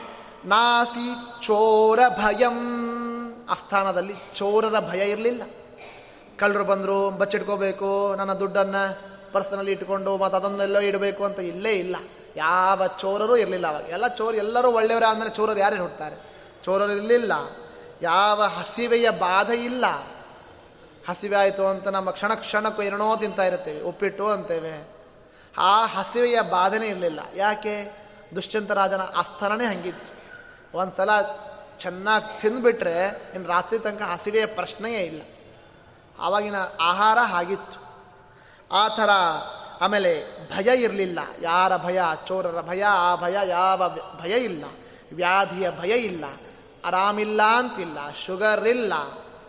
ನಾಸಿ ಚೋರ ಭಯಂ. ಆ ಸ್ಥಾನದಲ್ಲಿ ಚೋರರ ಭಯ ಇರಲಿಲ್ಲ. ಕಳ್ಳರು ಬಂದರು, ಬಚ್ಚಿಟ್ಕೋಬೇಕು, ನನ್ನ ದುಡ್ಡನ್ನು ಪರ್ಸನಲ್ಲಿ ಇಟ್ಕೊಂಡು ಮತ್ತು ಅದನ್ನೆಲ್ಲೋ ಇಡಬೇಕು ಅಂತ ಇಲ್ಲೇ ಇಲ್ಲ. ಯಾವ ಚೋರರು ಇರಲಿಲ್ಲ ಅವಾಗ. ಎಲ್ಲ ಚೋರು, ಎಲ್ಲರೂ ಒಳ್ಳೆಯವರೇ ಆದಮೇಲೆ ಚೋರರು ಯಾರೇ ನೋಡ್ತಾರೆ? ಚೋರರು ಇರಲಿಲ್ಲ. ಯಾವ ಹಸಿವೆಯ ಬಾಧೆ ಇಲ್ಲ. ಹಸಿವೆ ಆಯಿತು ಅಂತ ನಮ್ಮ ಕ್ಷಣ ಕ್ಷಣಕ್ಕೂ ಏನೋ ತಿಂತಾ ಇರ್ತೇವೆ ಉಪ್ಪಿಟ್ಟು ಅಂತೇವೆ. ಆ ಹಸಿವೆಯ ಬಾಧೆನೇ ಇರಲಿಲ್ಲ. ಯಾಕೆ? ದುಷ್ಯಂತರಾಜನ ಆಸ್ಥಾನನೇ ಹಂಗಿತ್ತು. ಒಂದು ಸಲ ಚೆನ್ನಾಗಿ ತಿಂದುಬಿಟ್ರೆ ಇನ್ನು ರಾತ್ರಿ ತನಕ ಹಸಿವೆಯ ಪ್ರಶ್ನೆಯೇ ಇಲ್ಲ. ಆವಾಗಿನ ಆಹಾರ ಹಾಗಿತ್ತು. ಆ ಥರ ಆಮೇಲೆ ಭಯ ಇರಲಿಲ್ಲ. ಯಾರ ಭಯ? ಚೋರರ ಭಯ? ಆ ಭಯ ಯಾವ ಭಯ ಇಲ್ಲ. ವ್ಯಾಧಿಯ ಭಯ ಇಲ್ಲ. ಆರಾಮಿಲ್ಲ ಅಂತಿಲ್ಲ. ಶುಗರ್ ಇಲ್ಲ.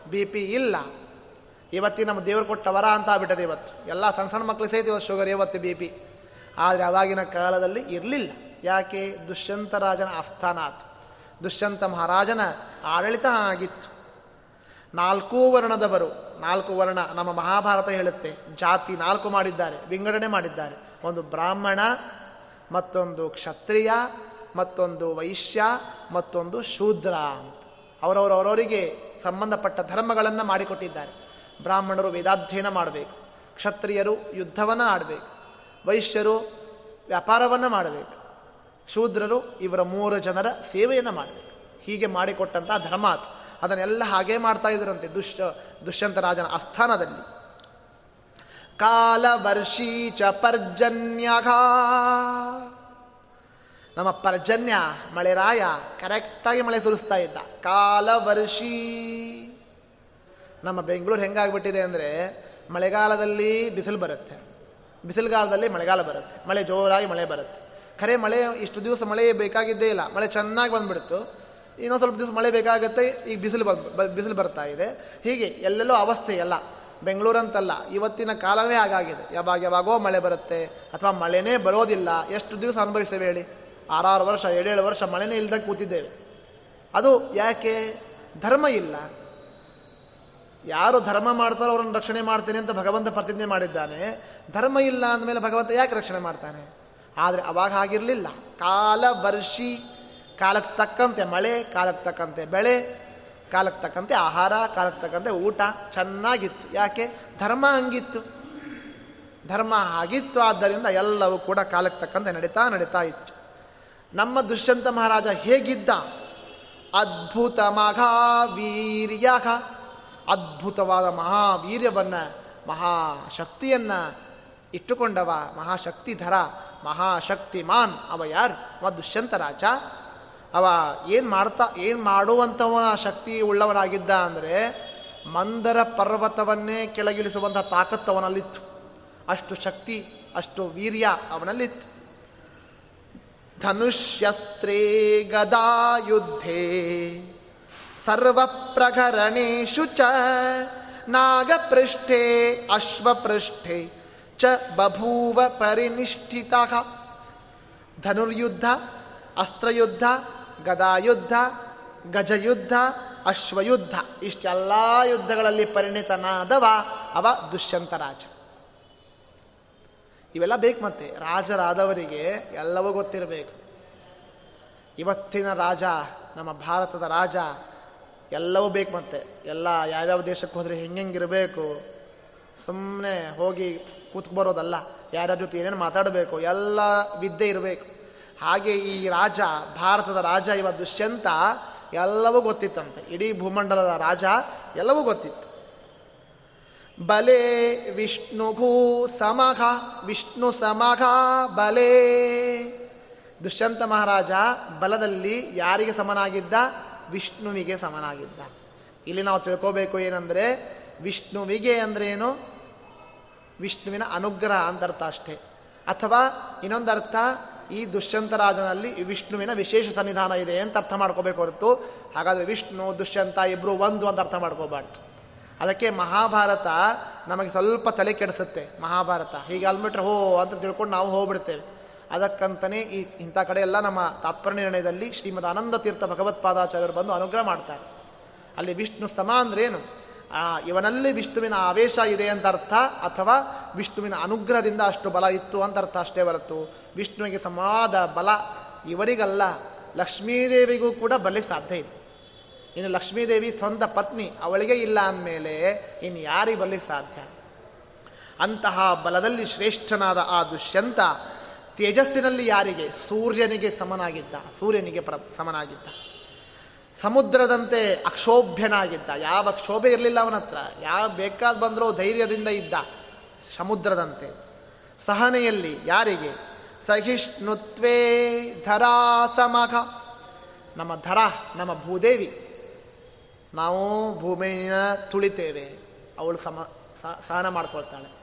ಬಿ ಪಿ ಇಲ್ಲ. ಇವತ್ತಿ ನಮ್ಮ ದೇವರು ಕೊಟ್ಟ ವರ ಅಂತ ಬಿಟ್ಟದೆ ಇವತ್ತು. ಎಲ್ಲ ಸಣ್ಣ ಸಣ್ಣ ಮಕ್ಕಳು ಸಹಿತ ಇವತ್ತು ಶುಗರ್, ಇವತ್ತು ಬಿ ಪಿ. ಆದರೆ ಅವಾಗಿನ ಕಾಲದಲ್ಲಿ ಇರಲಿಲ್ಲ. ಯಾಕೆ? ದುಷ್ಯಂತ ರಾಜನ ಆಸ್ಥಾನ ಆತು. ದುಷ್ಯಂತ ಮಹಾರಾಜನ ಆಡಳಿತ ಆಗಿತ್ತು ನಾಲ್ಕೂ ವರ್ಣದವರು ನಾಲ್ಕು ವರ್ಣ ನಮ್ಮ ಮಹಾಭಾರತ ಹೇಳುತ್ತೆ. ಜಾತಿ ನಾಲ್ಕು ಮಾಡಿದ್ದಾರೆ, ವಿಂಗಡಣೆ ಮಾಡಿದ್ದಾರೆ. ಒಂದು ಬ್ರಾಹ್ಮಣ, ಮತ್ತೊಂದು ಕ್ಷತ್ರಿಯ, ಮತ್ತೊಂದು ವೈಶ್ಯ, ಮತ್ತೊಂದು ಶೂದ್ರ ಅಂತ. ಅವರವರವರವರಿಗೆ ಸಂಬಂಧಪಟ್ಟ ಧರ್ಮಗಳನ್ನು ಮಾಡಿಕೊಟ್ಟಿದ್ದಾರೆ. ಬ್ರಾಹ್ಮಣರು ವೇದಾಧ್ಯಯನ ಮಾಡಬೇಕು, ಕ್ಷತ್ರಿಯರು ಯುದ್ಧವನ್ನು ಆಡಬೇಕು, ವೈಶ್ಯರು ವ್ಯಾಪಾರವನ್ನು ಮಾಡಬೇಕು, ಶೂದ್ರರು ಇವರ ಮೂರು ಜನರ ಸೇವೆಯನ್ನು ಮಾಡಬೇಕು. ಹೀಗೆ ಮಾಡಿಕೊಟ್ಟಂತಹ ಧರ್ಮ ಅದನ್ನೆಲ್ಲ ಹಾಗೆ ಮಾಡ್ತಾ ಇದ್ರಂತೆ ದುಷ್ಯ ದುಷ್ಯಂತ ರಾಜನ ಆಸ್ಥಾನದಲ್ಲಿ. ಕಾಲವರ್ಷೀ ಚ ಪರ್ಜನ್ಯ ನಮ್ಮ ಪರ್ಜನ್ಯ ಮಳೆರಾಯ ಕರೆಕ್ಟಾಗಿ ಮಳೆ ಸುರಿಸ್ತಾ ಇದ್ದ. ಕಾಲವರ್ಷಿ. ನಮ್ಮ ಬೆಂಗಳೂರು ಹೆಂಗಾಗ್ಬಿಟ್ಟಿದೆ ಅಂದರೆ ಮಳೆಗಾಲದಲ್ಲಿ ಬಿಸಿಲು ಬರುತ್ತೆ. ಬಿಸಿಲುಗಾಲದಲ್ಲಿ ಮಳೆಗಾಲ ಬರುತ್ತೆ. ಮಳೆ ಜೋರಾಗಿ ಮಳೆ ಬರುತ್ತೆ. ಖರೆ ಮಳೆ ಇಷ್ಟು ದಿವಸ ಮಳೆ ಬೇಕಾಗಿದ್ದೇ ಇಲ್ಲ. ಮಳೆ ಚೆನ್ನಾಗಿ ಬಂದುಬಿಡ್ತು. ಇನ್ನೊಂದು ಸ್ವಲ್ಪ ದಿವಸ ಮಳೆ ಬೇಕಾಗುತ್ತೆ, ಈಗ ಬಿಸಿಲು ಬಿಸಿಲು ಬರ್ತಾ ಇದೆ. ಹೀಗೆ ಎಲ್ಲೆಲ್ಲೋ ಅವಸ್ಥೆ ಎಲ್ಲ ಬೆಂಗಳೂರಂತಲ್ಲ. ಇವತ್ತಿನ ಕಾಲವೇ ಹಾಗಾಗಿದೆ. ಯಾವಾಗ ಯಾವಾಗೋ ಮಳೆ ಬರುತ್ತೆ, ಅಥವಾ ಮಳೆನೇ ಬರೋದಿಲ್ಲ. ಎಷ್ಟು ದಿವಸ ಅನುಭವಿಸ್ತೇವೆ ಹೇಳಿ? ಆರಾರು ವರ್ಷ, ಏಳೇಳು ವರ್ಷ ಮಳೆನೇ ಇಲ್ಲದೆ ಕೂತಿದ್ದೇವೆ. ಅದು ಯಾಕೆ? ಧರ್ಮ ಇಲ್ಲ. ಯಾರು ಧರ್ಮ ಮಾಡ್ತಾರೋ ಅವ್ರನ್ನ ರಕ್ಷಣೆ ಮಾಡ್ತೇನೆ ಅಂತ ಭಗವಂತ ಪ್ರತಿಜ್ಞೆ ಮಾಡಿದ್ದಾನೆ. ಧರ್ಮ ಇಲ್ಲ ಅಂದಮೇಲೆ ಭಗವಂತ ಯಾಕೆ ರಕ್ಷಣೆ ಮಾಡ್ತಾನೆ? ಆದರೆ ಅವಾಗ ಹಾಗಿರಲಿಲ್ಲ. ಕಾಲ ವರ್ಷಿ ಕಾಲಕ್ಕೆ ತಕ್ಕಂತೆ ಮಳೆ, ಕಾಲಕ್ಕೆ ತಕ್ಕಂತೆ ಬೆಳೆ, ಕಾಲಕ್ಕೆ ತಕ್ಕಂತೆ ಆಹಾರ, ಕಾಲಕ್ಕೆ ತಕ್ಕಂತೆ ಊಟ ಚೆನ್ನಾಗಿತ್ತು. ಯಾಕೆ? ಧರ್ಮ ಹಂಗಿತ್ತು. ಧರ್ಮ ಆಗಿತ್ತು, ಆದ್ದರಿಂದ ಎಲ್ಲವೂ ಕೂಡ ಕಾಲಕ್ಕೆ ತಕ್ಕಂತೆ ನಡೀತಾ ನಡೀತಾ ಇತ್ತು. ನಮ್ಮ ದುಷ್ಯಂತ ಮಹಾರಾಜ ಹೇಗಿದ್ದ? ಅದ್ಭುತ ಮಹಾವೀರ್ಯ ಅದ್ಭುತವಾದ ಮಹಾವೀರ್ಯವನ್ನು, ಮಹಾಶಕ್ತಿಯನ್ನು ಇಟ್ಟುಕೊಂಡವ ಮಹಾಶಕ್ತಿಧರ, ಮಹಾಶಕ್ತಿಮಾನ್. ಅವ ಯಾರು? ದುಷ್ಯಂತ ರಾಜ. ಅವ ಏನು ಮಾಡ್ತಾ, ಏನು ಮಾಡುವಂಥವನ ಶಕ್ತಿ ಉಳ್ಳವನಾಗಿದ್ದ ಅಂದರೆ ಮಂದರ ಪರ್ವತವನ್ನೇ ಕೆಳಗಿಳಿಸುವಂಥ ತಾಕತ್ತು ಅವನಲ್ಲಿತ್ತು. ಅಷ್ಟು ಶಕ್ತಿ, ಅಷ್ಟು ವೀರ್ಯ ಅವನಲ್ಲಿತ್ತು. ಧನುಷ್ಯಸ್ತ್ರೇ ಗದಾಯುದ್ಧೇ ಸರ್ವಪ್ರಕರಣೇಶು ಚ ನಾಗಪೃಷ್ಠೆ, ಅಶ್ವಪೃಷ್ಠೆ ಚ ಬಭೂವ ಪರಿನಿಷ್ಠಿತ. ಧನುರ್ಯುದ್ಧ, ಅಸ್ತ್ರಯುದ್ಧ ಗದಾಯುದ್ಧ, ಗಜಯುದ್ಧ, ಅಶ್ವಯುದ್ಧ, ಇಷ್ಟೆಲ್ಲ ಯುದ್ಧಗಳಲ್ಲಿ ಪರಿಣಿತನಾದವ ಅವ ದುಷ್ಯಂತ ರಾಜ. ಇವೆಲ್ಲ ಬೇಕು ಮತ್ತೆ. ರಾಜರಾದವರಿಗೆ ಎಲ್ಲವೂ ಗೊತ್ತಿರಬೇಕು. ಇವತ್ತಿನ ರಾಜ, ನಮ್ಮ ಭಾರತದ ರಾಜ, ಎಲ್ಲವೂ ಬೇಕು ಮತ್ತೆ. ಎಲ್ಲ ಯಾವ್ಯಾವ ದೇಶಕ್ಕೆ ಹೋದರೆ ಹೆಂಗಿರಬೇಕು ಸುಮ್ಮನೆ ಹೋಗಿ ಕೂತ್ಬರೋದಲ್ಲ ಯಾರ್ಯಾರ ಜೊತೆ ಏನೇನು ಮಾತಾಡಬೇಕು. ಎಲ್ಲ ವಿದ್ಯೆ ಇರಬೇಕು. ಹಾಗೆ ಈ ರಾಜ, ಭಾರತದ ರಾಜ, ಇವ ದುಷ್ಯಂತ, ಎಲ್ಲವೂ ಗೊತ್ತಿತ್ತಂತೆ. ಇಡೀ ಭೂಮಂಡಲದ ರಾಜ ಎಲ್ಲವೂ ಗೊತ್ತಿತ್ತು. ಬಲೆ ವಿಷ್ಣುಗೂ ಸಮಘ ವಿಷ್ಣು ಸಮಘ ಬಲೆ. ದುಷ್ಯಂತ ಮಹಾರಾಜ ಬಲದಲ್ಲಿ ಯಾರಿಗೆ ಸಮನಾಗಿದ್ದ? ವಿಷ್ಣುವಿಗೆ ಸಮನಾಗಿದ್ದ. ಇಲ್ಲಿ ನಾವು ತಿಳ್ಕೋಬೇಕು ಏನಂದರೆ, ವಿಷ್ಣುವಿಗೆ ಏನು? ವಿಷ್ಣುವಿನ ಅನುಗ್ರಹ ಅಂತ ಅರ್ಥ ಅಷ್ಟೇ. ಅಥವಾ ಇನ್ನೊಂದರ್ಥ ಈ ದುಷ್ಯಂತರಾಜನಲ್ಲಿ ವಿಷ್ಣುವಿನ ವಿಶೇಷ ಸನ್ನಿಧಾನ ಇದೆ ಅಂತ ಅರ್ಥ ಮಾಡ್ಕೋಬೇಕು ಹೊರತು. ಹಾಗಾದರೆ ವಿಷ್ಣು, ದುಷ್ಯಂತ ಇಬ್ಬರು ಒಂದು ಅಂತ ಅರ್ಥ ಮಾಡ್ಕೋಬಾರ್ದು. ಅದಕ್ಕೆ ಮಹಾಭಾರತ ನಮಗೆ ಸ್ವಲ್ಪ ತಲೆ ಕೆಡಿಸುತ್ತೆ, ಮಹಾಭಾರತ. ಹೀಗೆ ಅಲ್ಬಿಟ್ರೆ ಹೋ ಅಂತ ತಿಳ್ಕೊಂಡು ನಾವು ಹೋಗ್ಬಿಡ್ತೇವೆ. ಅದಕ್ಕಂತಲೇ ಈ ಇಂಥ ಕಡೆ ಎಲ್ಲ ನಮ್ಮ ತಾತ್ಪರ್ಯ ನಿರ್ಣಯದಲ್ಲಿ ಶ್ರೀಮದ್ ಆನಂದ ತೀರ್ಥ ಭಗವತ್ಪಾದಾಚಾರ್ಯರು ಬಂದು ಅನುಗ್ರಹ ಮಾಡ್ತಾರೆ. ಅಲ್ಲಿ ವಿಷ್ಣು ಸಮ ಅಂದ್ರೇನು ಇವನಲ್ಲಿ ವಿಷ್ಣುವಿನ ಆವೇಶ ಇದೆ ಅಂತ ಅರ್ಥ ಅಥವಾ ವಿಷ್ಣುವಿನ ಅನುಗ್ರಹದಿಂದ ಅಷ್ಟು ಬಲ ಇತ್ತು ಅಂತ ಅರ್ಥ ಅಷ್ಟೇ ಹೊರತು. ವಿಷ್ಣುವಿಗೆ ಸಮಾದ ಬಲ ಇವರಿಗಲ್ಲ. ಲಕ್ಷ್ಮೀದೇವಿಗೂ ಕೂಡ ಬರಲಿಕ್ಕೆ ಸಾಧ್ಯ ಇದೆ. ಇನ್ನು ಲಕ್ಷ್ಮೀದೇವಿ ಸ್ವಂತ ಪತ್ನಿ, ಅವಳಿಗೆ ಇಲ್ಲ ಅಂದಮೇಲೆ ಇನ್ನು ಯಾರಿಗೆ ಬರಲಿಕ್ಕೆ ಸಾಧ್ಯ? ಅಂತಹ ಬಲದಲ್ಲಿ ಶ್ರೇಷ್ಠನಾದ ಆ ದುಷ್ಯಂತ ತೇಜಸ್ಸಿನಲ್ಲಿ ಯಾರಿಗೆ? ಸೂರ್ಯನಿಗೆ ಸಮನಾಗಿದ್ದ, ಸೂರ್ಯನಿಗೆ ಪ್ರ, ಸಮನಾಗಿದ್ದ. ಸಮುದ್ರದಂತೆ ಅಕ್ಷೋಭ್ಯನಾಗಿದ್ದ. ಯಾವ ಕ್ಷೋಭೆ ಇರಲಿಲ್ಲ ಅವನ ಹತ್ರ. ಯಾವ ಬೇಕಾದ ಬಂದರೂ ಧೈರ್ಯದಿಂದ ಇದ್ದ ಸಮುದ್ರದಂತೆ. ಸಹನೆಯಲ್ಲಿ ಯಾರಿಗೆ? ಸಹಿಷ್ಣುತ್ವೇ ಧರಾ ಸಮಘ ನಮ್ಮ ಧರ, ನಮ್ಮ ಭೂದೇವಿ. ನಾವು ಭೂಮಿಯ ತುಳಿತೇವೆ. ಅವಳು ಸಮ ಸಹನ ಮಾಡ್ಕೊಳ್ತಾಳೆ.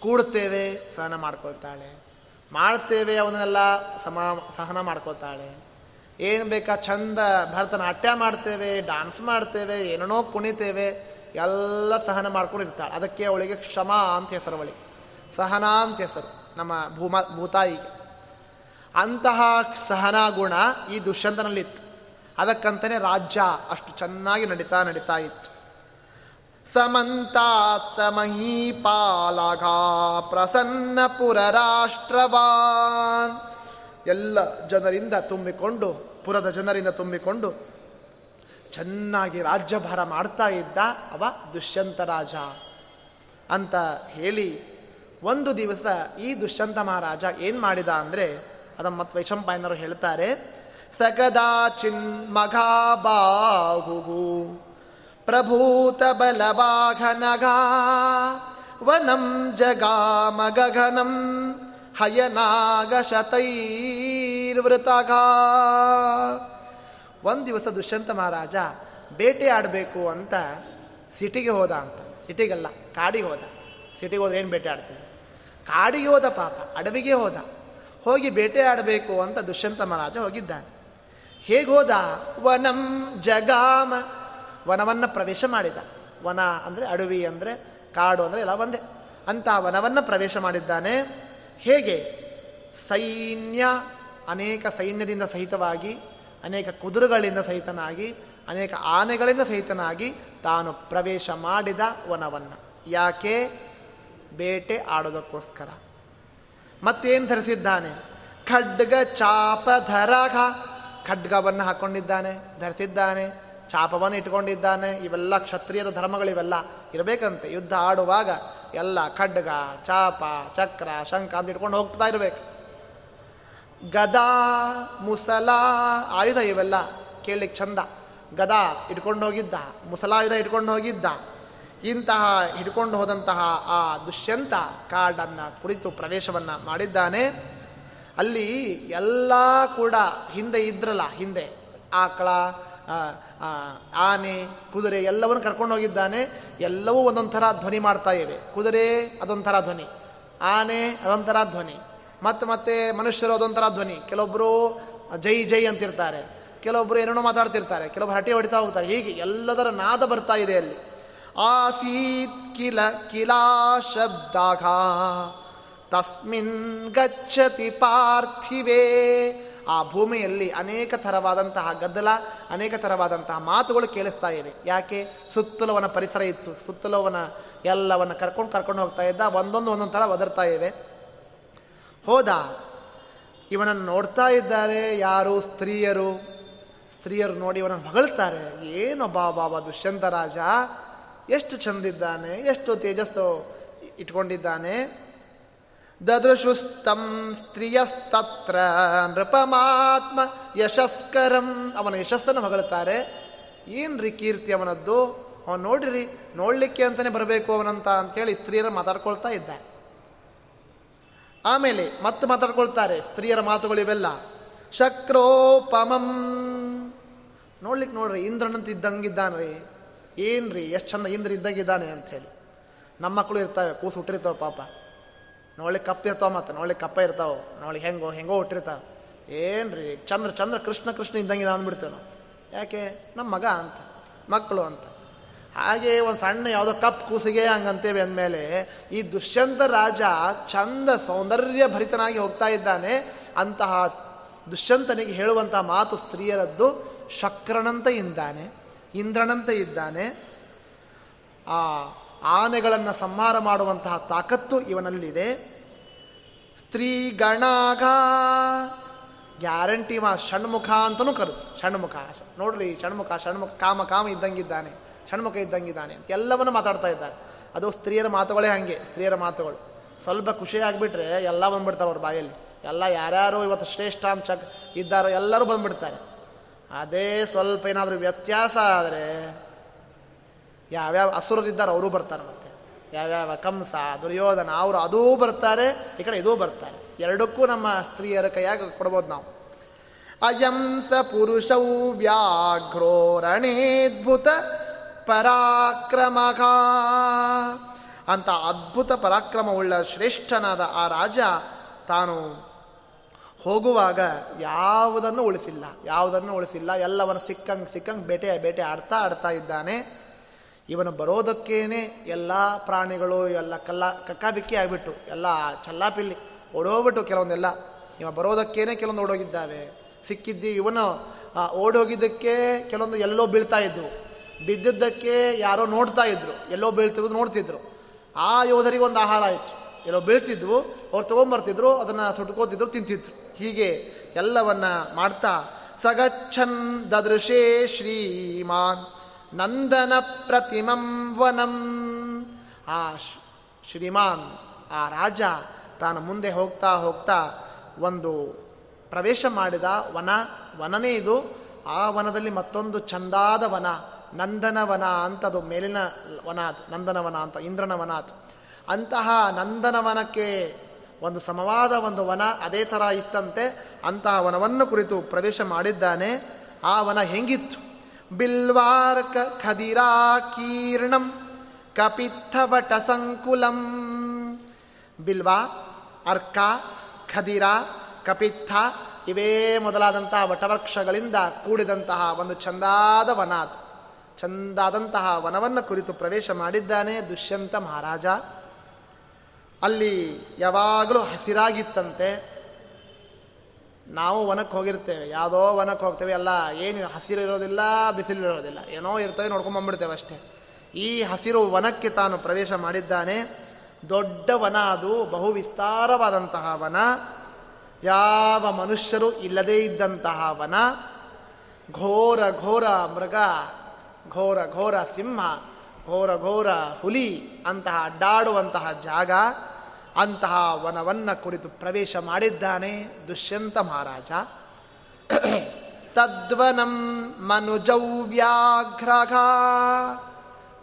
ಕೂಡ್ತೇವೆ, ಸಹನ ಮಾಡ್ಕೊಳ್ತಾಳೆ. ಮಾಡ್ತೇವೆ ಅವನ್ನೆಲ್ಲ ಸಮ, ಸಹನ ಮಾಡ್ಕೊಳ್ತಾಳೆ. ಏನು ಬೇಕಾ ಚಂದ ಭರತನಾಟ್ಯ ಮಾಡ್ತೇವೆ ಡಾನ್ಸ್ ಮಾಡ್ತೇವೆ, ಏನೇನೋ ಕುಣಿತೇವೆ, ಎಲ್ಲ ಸಹನ ಮಾಡ್ಕೊಂಡು ಇರ್ತಾಳೆ. ಅದಕ್ಕೆ ಅವಳಿಗೆ ಕ್ಷಮ ಅಂತ ಹೆಸರು ಅವಳಿಗೆ. ಸಹನ ಅಂತ ಹೆಸರು ನಮ್ಮ ಭೂಮ, ಭೂತಾಯಿಗೆ. ಅಂತಹ ಸಹನ ಗುಣ ಈ ದುಷ್ಯಂತನಲ್ಲಿತ್ತು. ಅದಕ್ಕಂತಲೇ ರಾಜ್ಯ ಅಷ್ಟು ಚೆನ್ನಾಗಿ ನಡೀತಾ ನಡೀತಾ ಇತ್ತು. ಸಮಂತಾ ಸಮಹೀಪಾಲಘ ಪ್ರಸನ್ನ ರಾಷ್ಟ್ರವಾನ್. ಎಲ್ಲ ಜನರಿಂದ ತುಂಬಿಕೊಂಡು, ಪುರದ ಜನರಿಂದ ತುಂಬಿಕೊಂಡು ಚೆನ್ನಾಗಿ ರಾಜ್ಯಭಾರ ಮಾಡ್ತಾ ಇದ್ದ ಅವ ದುಷ್ಯಂತ ರಾಜ. ಅಂತ ಹೇಳಿ ಒಂದು ದಿವಸ ಈ ದುಷ್ಯಂತ ಮಹಾರಾಜ ಏನು ಮಾಡಿದ ಅಂದರೆ ಅದ ಮತ್ತು ವೈಶಂಪಾಯನರು ಹೇಳ್ತಾರೆ ಸಗದಾಚಿನ್ ಮಘಾಬಾಹು ಪ್ರಭೂತ ಬಲವಾಘನಗಾ, ವನಂ ಜಗಾಮಗನಂ ಹಯನಾಗ ಶತೈರ್ವೃತಗ ಒಂದು ದಿವಸ ದುಷ್ಯಂತ ಮಹಾರಾಜ ಬೇಟೆ ಆಡಬೇಕು ಅಂತ ಸಿಟಿಗೆ ಹೋದ ಅಂತ. ಸಿಟಿಗಲ್ಲ, ಕಾಡಿಗೆ ಹೋದ. ಸಿಟಿಗೆ ಹೋದ್ರೆ ಏನು ಬೇಟೆ ಆಡ್ತೀವಿ ಕಾಡಿಗೆ ಹೋದ ಪಾಪ, ಅಡವಿಗೆ ಹೋದ. ಹೋಗಿ ಬೇಟೆ ಆಡಬೇಕು ಅಂತ ದುಷ್ಯಂತ ಮಹಾರಾಜ ಹೋಗಿದ್ದಾನೆ. ಹೇಗೆ ಹೋದ? ವನಂ ಜಗಾಮ. ವನವನ್ನು ಪ್ರವೇಶ ಮಾಡಿದ. ವನ ಅಂದರೆ ಅಡವಿ ಅಂದರೆ ಕಾಡು ಅಂದರೆ ಎಲ್ಲ ಒಂದೇ. ಅಂತ ವನವನ್ನು ಪ್ರವೇಶ ಮಾಡಿದ್ದಾನೆ. ಹೇಗೆ ಸೈನ್ಯ ಅನೇಕ ಸೈನ್ಯದಿಂದ ಸಹಿತವಾಗಿ, ಅನೇಕ ಕುದುರೆಗಳಿಂದ ಸಹಿತನಾಗಿ, ಅನೇಕ ಆನೆಗಳಿಂದ ಸಹಿತನಾಗಿ ತಾನು ಪ್ರವೇಶ ಮಾಡಿದ ವನವನ್ನು. ಯಾಕೆ? ಬೇಟೆ ಆಡೋದಕ್ಕೋಸ್ಕರ. ಮತ್ತೇನು ಧರಿಸಿದ್ದಾನೆ? ಖಡ್ಗ ಚಾಪಧರಘ ಖಡ್ಗವನ್ನು ಹಾಕ್ಕೊಂಡಿದ್ದಾನೆ ಧರಿಸಿದ್ದಾನೆ. ಚಾಪವನ್ನು ಇಟ್ಕೊಂಡಿದ್ದಾನೆ. ಇವೆಲ್ಲ ಕ್ಷತ್ರಿಯರ ಧರ್ಮಗಳಿವೆಲ್ಲ ಇರಬೇಕಂತೆ. ಯುದ್ಧ ಆಡುವಾಗ ಎಲ್ಲ ಖಡ್ಗ, ಚಾಪ, ಚಕ್ರ, ಶಂಖ ಅಂತ ಇಟ್ಕೊಂಡು ಹೋಗ್ತಾ ಇರಬೇಕು. ಗದಾ, ಮುಸಲ, ಆಯುಧ ಇವೆಲ್ಲ. ಕೇಳಲಿಕ್ಕೆ ಚಂದ. ಗದಾ ಇಟ್ಕೊಂಡು ಹೋಗಿದ್ದ. ಮುಸಲಾಯುಧ ಇಟ್ಕೊಂಡು ಹೋಗಿದ್ದ. ಇಂತಹ ಹಿಡ್ಕೊಂಡು ಹೋದಂತಹ ಆ ದುಷ್ಯಂತ ಕಾಡನ್ನು ಕುಳಿತು ಪ್ರವೇಶವನ್ನು ಮಾಡಿದ್ದಾನೆ. ಅಲ್ಲಿ ಎಲ್ಲ ಕೂಡ ಹಿಂದೆ ಇದ್ರಲ್ಲ, ಹಿಂದೆ. ಆಕಳ ಆನೆ, ಕುದುರೆ ಎಲ್ಲವನ್ನು ಕರ್ಕೊಂಡು ಹೋಗಿದ್ದಾನೆ. ಎಲ್ಲವೂ ಒಂದೊಂಥರ ಧ್ವನಿ ಮಾಡ್ತಾ ಇವೆ. ಕುದುರೆ, ಅದೊಂಥರ ಧ್ವನಿ. ಆನೆ, ಅದೊಂಥರ ಧ್ವನಿ. ಮತ್ತು, ಮತ್ತೆ ಮನುಷ್ಯರು ಅದೊಂಥರ ಧ್ವನಿ. ಕೆಲವೊಬ್ಬರು ಜೈ ಜೈ ಅಂತಿರ್ತಾರೆ. ಕೆಲವೊಬ್ಬರು ಏನೇನೋ ಮಾತಾಡ್ತಿರ್ತಾರೆ. ಕೆಲವೊಬ್ಬರು ಹಟ್ಟಿ ಹೊಡಿತಾ ಹೋಗ್ತಾರೆ. ಹೀಗೆ ಎಲ್ಲದರ ನಾದ ಬರ್ತಾ ಇದೆ ಅಲ್ಲಿ. ಆಸೀತ್ ಕಿಲ, ಕಿಲಾ ಶಬ್ದಾಗ ತಸ್ಮಿನ್ ಗಚ್ಚತಿ ಪಾರ್ಥಿವೇ. ಆ ಭೂಮಿಯಲ್ಲಿ ಅನೇಕ ಥರವಾದಂತಹ ಗದ್ದಲ, ಅನೇಕ ಥರವಾದಂತಹ ಮಾತುಗಳು ಕೇಳಿಸ್ತಾ ಇವೆ. ಯಾಕೆ? ಸುತ್ತಲವನ ಪರಿಸರ ಇತ್ತು. ಸುತ್ತಲವನ ಎಲ್ಲವನ್ನ ಕರ್ಕೊಂಡು ಕರ್ಕೊಂಡು ಹೋಗ್ತಾ ಇದ್ದ, ಒಂದೊಂದು ಒಂದೊಂದು ಥರ ಒದರ್ತಾ ಇವೆ. ಹೋದ, ಇವನನ್ನು ನೋಡ್ತಾ ಇದ್ದಾರೆ ಯಾರು? ಸ್ತ್ರೀಯರು. ಸ್ತ್ರೀಯರು ನೋಡಿ ಇವನನ್ನು ಹೊಗಳ್ತಾರೆ ಏನು ಬಾಬಾ ದುಷ್ಯಂತ ರಾಜ? ಎಷ್ಟು ಚಂದಿದ್ದಾನೆ? ಎಷ್ಟು ತೇಜಸ್ಸು ಇಟ್ಕೊಂಡಿದ್ದಾನೆ? ದದೃಶುಸ್ತಂ ಸ್ತ್ರೀಯಸ್ತತ್ರ ನೃಪಮಾತ್ಮ ಯಶಸ್ಕರಂ. ಅವನ ಯಶಸ್ಸನ್ನು ಹೊಗಳುತ್ತಾರೆ ಏನ್ರಿ ಕೀರ್ತಿ ಅವನದ್ದು? ಅವನು ನೋಡಿರಿ, ನೋಡಲಿಕ್ಕೆ ಅಂತಲೇ ಬರಬೇಕು ಅವನಂತ ಅಂತೇಳಿ ಸ್ತ್ರೀಯರ ಮಾತಾಡ್ಕೊಳ್ತಾ ಇದ್ದ ಆಮೇಲೆ ಮತ್ತೆ ಮಾತಾಡ್ಕೊಳ್ತಾರೆ, ಸ್ತ್ರೀಯರ ಮಾತುಗಳು ಇವೆಲ್ಲ. ಶಕ್ರೋಪಮಂ. ನೋಡ್ಲಿಕ್ಕೆ ನೋಡ್ರಿ, ಇಂದ್ರನಂತ ಇದ್ದಂಗಿದ್ದಾನ್ರಿ ಏನ್ರಿ, ಎಷ್ಟು ಚಂದ ಇಂದ್ರ ಇದ್ದಂಗಿದ್ದಾನೆ ಅಂಥೇಳಿ ನಮ್ಮ ಮಕ್ಕಳು ಇರ್ತಾವೆ, ಕೂಸು ಹುಟ್ಟಿರ್ತಾವೆ ಪಾಪ. ನೋಳಿ ಕಪ್ಪ ಇರ್ತಾವ ಮತ್ತೆ ನೋಳಿ ಕಪ್ಪ ಇರ್ತಾವ. ನೋಳಿ ಹೆಂಗೋ ಹೆಂಗೋ ಹುಟ್ಟಿರ್ತಾವೆ. ಏನ್ರಿ? ಚಂದ್ರ ಚಂದ್ರ ಕೃಷ್ಣ ಕೃಷ್ಣ ಇದ್ದಂಗೆ ಅಂದ್ಬಿಡ್ತೇವೆ ನಾವು. ಯಾಕೆ? ನಮ್ಮ ಮಗ ಅಂತ, ಮಕ್ಕಳು ಅಂತ. ಹಾಗೆ ಒಂದು ಸಣ್ಣ ಯಾವುದೋ ಕಪ್ ಕೂಸಿಗೆ ಹಂಗಂತೇವೆ ಅಂದಮೇಲೆ ಈ ದುಷ್ಯಂತ ರಾಜ ಚಂದ ಸೌಂದರ್ಯ ಭರಿತನಾಗಿ ಹೋಗ್ತಾ ಇದ್ದಾನೆ. ಅಂತಹ ದುಷ್ಯಂತನಿಗೆ ಹೇಳುವಂತಹ ಮಾತು ಸ್ತ್ರೀಯರದ್ದು, ಶಕ್ರನಂತ ಇದ್ದಾನೆ ಇಂದ್ರನಂತ ಇದ್ದಾನೆ. ಆ ಆನೆಗಳನ್ನು ಸಂಹಾರ ಮಾಡುವಂತಹ ತಾಕತ್ತು ಇವನಲ್ಲಿದೆ. ಸ್ತ್ರೀ ಗಣಾಘ ಗ್ಯಾರಂಟಿ ಮಾ ಷಣ್ಮುಖ ಅಂತಲೂ ಕರೆದು, ಷಣ್ಮುಖ, ನೋಡ್ರಿ ಷಣ್ಮುಖ ಷಣ್ಮುಖ, ಕಾಮ ಕಾಮ ಇದ್ದಂಗಿದ್ದಾನೆ, ಷಣ್ಮುಖ ಇದ್ದಂಗಿದ್ದಾನೆ ಅಂತ ಎಲ್ಲವನ್ನು ಮಾತಾಡ್ತಾ ಇದ್ದಾರೆ. ಅದು ಸ್ತ್ರೀಯರ ಮಾತುಗಳೇ ಹಾಗೆ, ಸ್ತ್ರೀಯರ ಮಾತುಗಳು. ಸ್ವಲ್ಪ ಖುಷಿಯಾಗಿಬಿಟ್ರೆ ಎಲ್ಲ ಬಂದ್ಬಿಡ್ತಾರೆ ಅವ್ರ ಬಾಯಲ್ಲಿ. ಎಲ್ಲ ಯಾರ್ಯಾರು ಇವತ್ತು ಶ್ರೇಷ್ಠ ಅಂತ ಇದ್ದಾರೋ ಎಲ್ಲರೂ ಬಂದ್ಬಿಡ್ತಾರೆ. ಅದೇ ಸ್ವಲ್ಪ ಏನಾದರೂ ವ್ಯತ್ಯಾಸ ಆದರೆ ಯಾವ್ಯಾವ ಅಸುರರಿದ್ದಾರೆ ಅವರು ಬರ್ತಾರೆ ಮತ್ತೆ. ಯಾವ್ಯಾವ ಕಂಸ, ದುರ್ಯೋಧನ, ಅವರು ಅದೂ ಬರ್ತಾರೆ, ಈ ಕಡೆ ಇದೂ ಬರ್ತಾರೆ. ಎರಡಕ್ಕೂ ನಮ್ಮ ಸ್ತ್ರೀಯರ ಕೈಯಾಗ ಕೊಡ್ಬೋದು ನಾವು. ಅಯಂ ಸ ಪುರುಷೌ ವ್ಯಾಘ್ರೋರಣೇದ್ಭುತ ಪರಾಕ್ರಮ. ಅಂತ ಅದ್ಭುತ ಪರಾಕ್ರಮವುಳ್ಳ ಶ್ರೇಷ್ಠನಾದ ಆ ರಾಜ ತಾನು ಹೋಗುವಾಗ ಯಾವುದನ್ನು ಉಳಿಸಿಲ್ಲ ಯಾವುದನ್ನು ಉಳಿಸಿಲ್ಲ, ಎಲ್ಲವನ್ನು ಸಿಕ್ಕಂಗೆ ಸಿಕ್ಕಂಗೆ ಬೇಟೆ ಬೇಟೆ ಆಡ್ತಾ ಆಡ್ತಾ ಇದ್ದಾನೆ. ಇವನು ಬರೋದಕ್ಕೇನೆ ಎಲ್ಲ ಪ್ರಾಣಿಗಳು, ಎಲ್ಲ ಕಲ್ಲ ಕಕ್ಕಾಬಿಕ್ಕಿ ಆಗಿಬಿಟ್ಟು, ಎಲ್ಲ ಚಲ್ಲಾಪಿಲ್ಲಿ ಓಡೋಗ್ಬಿಟ್ಟು ಕೆಲವೊಂದೆಲ್ಲ. ಇವ ಬರೋದಕ್ಕೇನೆ ಕೆಲವೊಂದು ಓಡೋಗಿದ್ದಾವೆ. ಸಿಕ್ಕಿದ್ದು ಇವನು ಓಡೋಗಿದ್ದಕ್ಕೆ ಕೆಲವೊಂದು ಎಲ್ಲೋ ಬೀಳ್ತಾ ಇದ್ವು. ಬಿದ್ದಿದ್ದಕ್ಕೆ ಯಾರೋ ನೋಡ್ತಾ ಇದ್ರು, ಎಲ್ಲೋ ಬೀಳ್ತಿರೋದು ನೋಡ್ತಿದ್ರು. ಆ ಯೋಧರಿಗೆ ಒಂದು ಆಹಾರ ಆಯಿತು. ಎಲ್ಲೋ ಬೀಳ್ತಿದ್ವು, ಅವ್ರು ತೊಗೊಂಬರ್ತಿದ್ರು, ಅದನ್ನು ಸುಟ್ಕೋತಿದ್ರು, ತಿಂತಿದ್ರು. ಹೀಗೆ ಎಲ್ಲವನ್ನ ಮಾಡ್ತಾ ಸಗಚ್ಛನ್ ದದೃಶೇ ಶ್ರೀಮಾನ್. ನಂದನ ಪ್ರತಿಮಂ ವನಂ. ಆ ಶ್ರೀಮಾನ್, ಆ ರಾಜ ತಾನು ಮುಂದೆ ಹೋಗ್ತಾ ಹೋಗ್ತಾ ಒಂದು ಪ್ರವೇಶ ಮಾಡಿದ ವನ, ವನನೇ ಇದು. ಆ ವನದಲ್ಲಿ ಮತ್ತೊಂದು ಚಂದಾದ ವನ ನಂದನವನ ಅಂತದು, ಮೇಲಿನ ವನಾತ್ ನಂದನವನ ಅಂತ, ಇಂದ್ರನ ವನಾತ್ ಅಂತಹ ನಂದನವನಕ್ಕೆ ಒಂದು ಸಮವಾದ ಒಂದು ವನ ಅದೇ ಥರ ಇತ್ತಂತೆ. ಅಂತಹ ವನವನ್ನು ಕುರಿತು ಪ್ರವೇಶ ಮಾಡಿದ್ದಾನೆ. ಆ ವನ ಹೆಂಗಿತ್ತು? ಬಿಲ್ವಾರ್ಕ ಖದಿರಾಕೀರ್ಣಂ ಕಪಿತ್ಥವಟ ಸಂಕುಲಂ ಬಿಲ್ವಾ ಅರ್ಕ ಖದಿರ ಕಪಿತ್ಥ ಇವೇ ಮೊದಲಾದಂತಹ ವಟವೃಕ್ಷಗಳಿಂದ ಕೂಡಿದಂತಹ ಒಂದು ಚಂದಾದ ವನ ಅದು ಚಂದಾದಂತಹ ವನವನ್ನು ಕುರಿತು ಪ್ರವೇಶ ಮಾಡಿದ್ದಾನೆ ದುಷ್ಯಂತ ಮಹಾರಾಜ. ಅಲ್ಲಿ ಯಾವಾಗಲೂ ಹಸಿರಾಗಿತ್ತಂತೆ. ನಾವು ವನಕ್ಕೆ ಹೋಗಿರ್ತೇವೆ, ಯಾವುದೋ ವನಕ್ಕೆ ಹೋಗ್ತೇವೆ, ಎಲ್ಲ ಏನು ಹಸಿರು ಇರೋದಿಲ್ಲ, ಬಿಸಿಲು ಇರೋದಿಲ್ಲ, ಏನೋ ಇರ್ತವೆ ನೋಡ್ಕೊಂಬಂದ್ಬಿಡ್ತೇವೆ ಅಷ್ಟೇ. ಈ ಹಸಿರು ವನಕ್ಕೆ ತಾನು ಪ್ರವೇಶ ಮಾಡಿದ್ದಾನೆ. ದೊಡ್ಡ ವನ ಅದು ಬಹು ವಿಸ್ತಾರವಾದಂತಹ ವನ. ಯಾವ ಮನುಷ್ಯರು ಇಲ್ಲದೇ ಇದ್ದಂತಹ ವನ. ಘೋರ ಘೋರ ಮೃಗ, ಘೋರ ಘೋರ ಸಿಂಹ, ಘೋರ ಘೋರ ಹುಲಿ ಅಂತಹ ಅಡ್ಡಾಡುವಂತಹ ಜಾಗ. ಅಂತಹ ವನವನ್ನು ಕುರಿತು ಪ್ರವೇಶ ಮಾಡಿದ್ದಾನೆ ದುಷ್ಯಂತ ಮಹಾರಾಜ. ತದ್ವನಂ ಮನುಜವ್ಯಾಘ್ರಘ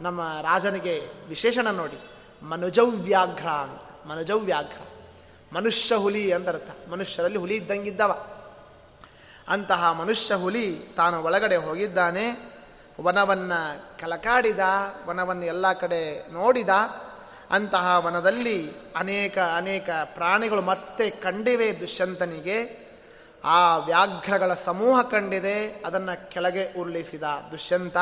ನಮ್ಮ ರಾಜನಿಗೆ ವಿಶೇಷಣ ನೋಡಿ. ಮನುಜವ್ಯಾಘ್ರ ಅಂತ. ಮನುಜವ್ಯಾಘ್ರ ಮನುಷ್ಯ ಹುಲಿ ಅಂದರ್ಥ ಮನುಷ್ಯರಲ್ಲಿ ಹುಲಿ ಇದ್ದಂಗಿದ್ದವ. ಅಂತಹ ಮನುಷ್ಯ ಹುಲಿ ತಾನು ಒಳಗಡೆ ಹೋಗಿದ್ದಾನೆ. ವನವನ್ನು ಕಲಕಾಡಿದ ವನವನ್ನು ಎಲ್ಲ ಕಡೆ ನೋಡಿದ. ಅಂತಹ ವನದಲ್ಲಿ ಅನೇಕ ಅನೇಕ ಪ್ರಾಣಿಗಳು ಮತ್ತೆ ಕಂಡಿವೆ ದುಷ್ಯಂತನಿಗೆ. ಆ ವ್ಯಾಘ್ರಗಳ ಸಮೂಹ ಕಂಡಿದೆ, ಅದನ್ನು ಕೆಳಗೆ ಉರುಳಿಸಿದ ದುಷ್ಯಂತ.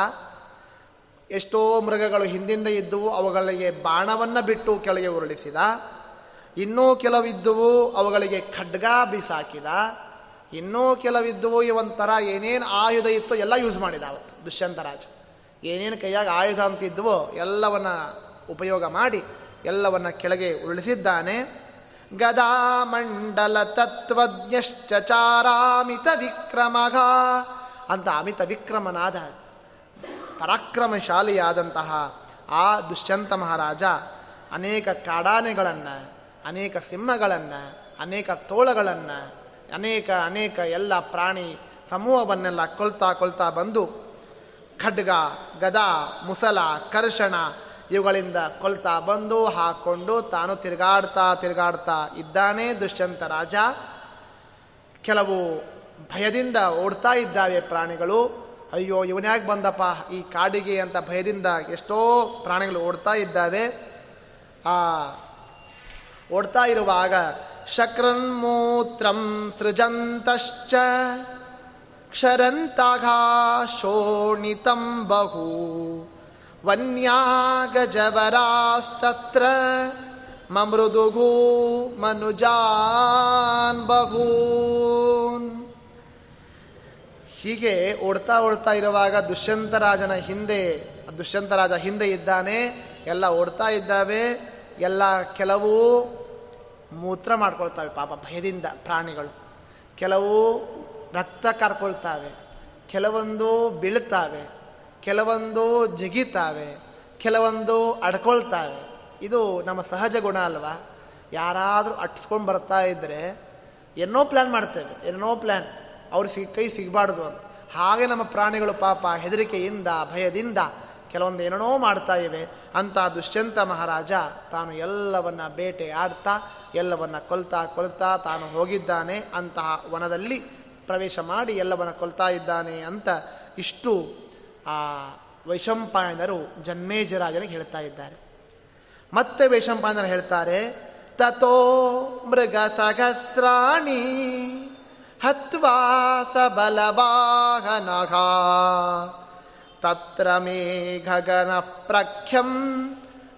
ಎಷ್ಟೋ ಮೃಗಗಳು ಹಿಂದಿಂದ ಇದ್ದುವು, ಅವುಗಳಿಗೆ ಬಾಣವನ್ನು ಬಿಟ್ಟು ಕೆಳಗೆ ಉರುಳಿಸಿದ. ಇನ್ನೂ ಕೆಲವಿದ್ದುವು, ಅವುಗಳಿಗೆ ಖಡ್ಗ ಬಿಸಾಕಿದ. ಇನ್ನೂ ಕೆಲವಿದ್ದುವು ಇವೊಂಥರ ಏನೇನು ಆಯುಧ ಇತ್ತು ಎಲ್ಲ ಯೂಸ್ ಮಾಡಿದ ಅವತ್ತು ದುಷ್ಯಂತರಾಜ ಏನೇನು ಕೈಯಾಗ ಆಯುಧ ಅಂತಿದ್ವೋ ಎಲ್ಲವನ್ನ ಉಪಯೋಗ ಮಾಡಿ ಎಲ್ಲವನ್ನ ಕೆಳಗೆ ಉರುಳಿಸಿದ್ದಾನೆ. ಗದಾಮಂಡಲ ತತ್ವಜ್ಞಶ್ಚಾರಾಮಿತ ವಿಕ್ರಮಘ ಅಂತ ಅಮಿತ ವಿಕ್ರಮನಾದ ಪರಾಕ್ರಮಶಾಲಿಯಾದಂತಹ ಆ ದುಷ್ಯಂತ ಮಹಾರಾಜ ಅನೇಕ ಕಾಡಾನೆಗಳನ್ನು, ಅನೇಕ ಸಿಂಹಗಳನ್ನು, ಅನೇಕ ತೋಳಗಳನ್ನು, ಅನೇಕ ಅನೇಕ ಎಲ್ಲ ಪ್ರಾಣಿ ಸಮೂಹವನ್ನೆಲ್ಲ ಕೊಲ್ತಾ ಕೊಲ್ತಾ ಬಂದು ಖಡ್ಗ, ಗದಾ, ಮುಸಲ, ಕರ್ಷಣ ಇವುಗಳಿಂದ ಕೊಲ್ತಾ ಬಂದು ಹಾಕೊಂಡು ತಾನು ತಿರುಗಾಡ್ತಾ ತಿರುಗಾಡ್ತಾ ಇದ್ದಾನೆ ದುಷ್ಯಂತ ರಾಜ. ಕೆಲವು ಭಯದಿಂದ ಓಡ್ತಾ ಇದ್ದಾವೆ ಪ್ರಾಣಿಗಳು. ಅಯ್ಯೋ, ಇವನ್ಯಾಕೆ ಬಂದಪ್ಪ? ಈ ಕಾಡಿಗೆ ಅಂತ ಭಯದಿಂದ ಎಷ್ಟೋ ಪ್ರಾಣಿಗಳು ಓಡ್ತಾ ಇದ್ದಾವೆ. ಆ, ಓಡ್ತಾ ಇರುವಾಗ ಶಕ್ರನ್ಮೂತ್ರಂ ಸೃಜಂತಶ್ಚ ಕ್ಷರಂತಾಘಾ ಶೋಣಿತಂ ಬಹು. ವನ್ಯಾಗಜವರಾಸ್ತತ್ರ ಮಮೃದುಗು ಮನುಜಾನ್ ಬಹೂನ್ ಹೀಗೆ ಓಡ್ತಾ ಓಡ್ತಾ ಇರುವಾಗ ದುಷ್ಯಂತರಾಜನ ಹಿಂದೆ ದುಷ್ಯಂತರಾಜ ಹಿಂದೆ ಇದ್ದಾನೆ, ಎಲ್ಲ ಓಡ್ತಾ ಇದ್ದಾವೆ, ಎಲ್ಲ ಕೆಲವು ಮೂತ್ರ ಮಾಡ್ಕೊಳ್ತಾವೆ, ಪಾಪ ಭಯದಿಂದ ಪ್ರಾಣಿಗಳು. ಕೆಲವು ರಕ್ತ ಕರ್ಕೊಳ್ತಾವೆ, ಕೆಲವೊಂದು ಬೀಳ್ತಾವೆ. ಕೆಲವೊಂದು ಜಿಗಿತಾವೆ, ಕೆಲವೊಂದು ಅಡ್ಕೊಳ್ತಾವೆ. ಇದು ನಮ್ಮ ಸಹಜ ಗುಣ ಅಲ್ವಾ? ಯಾರಾದರೂ ಅಟ್ಸ್ಕೊಂಡು ಬರ್ತಾ ಇದ್ದರೆ ಏನೋ ಪ್ಲ್ಯಾನ್ ಮಾಡ್ತೇವೆ, ಏನೋ ಪ್ಲ್ಯಾನ್ ಅವ್ರು ಸಿಗ್, ಕೈ ಸಿಗಬಾರ್ದು ಅಂತ. ಹಾಗೆ ನಮ್ಮ ಪ್ರಾಣಿಗಳು ಪಾಪ ಹೆದರಿಕೆಯಿಂದ, ಭಯದಿಂದ ಕೆಲವೊಂದು ಏನೇನೋ ಮಾಡ್ತಾ ಇವೆ. ಅಂತ ದುಷ್ಯಂತ ಮಹಾರಾಜ ತಾನು ಎಲ್ಲವನ್ನ ಬೇಟೆ ಆಡ್ತಾ, ಎಲ್ಲವನ್ನ ಕೊಲ್ತಾ ಕೊಲ್ತಾ ತಾನು ಹೋಗಿದ್ದಾನೆ. ಅಂತಹ ವನದಲ್ಲಿ ಪ್ರವೇಶ ಮಾಡಿ ಎಲ್ಲವನ್ನ ಕೊಲ್ತಾ ಇದ್ದಾನೆ ಅಂತ ಇಷ್ಟು ಆ ವೈಶಂಪಾಯನರು ಜನ್ಮೇಜರಾಜನಿಗೆ ಹೇಳ್ತಾ ಇದ್ದಾರೆ. ಮತ್ತೆ ವೈಶಂಪಾಯನರು ಹೇಳ್ತಾರೆ ತಥೋ ಮೃಗ ಸಹಸ್ರಾಣಿ, ಹತ್ವಾ ಬಲವಾಹನಘ ತತ್ರ ಮೇ ಗಗನ ಪ್ರಖ್ಯಂ,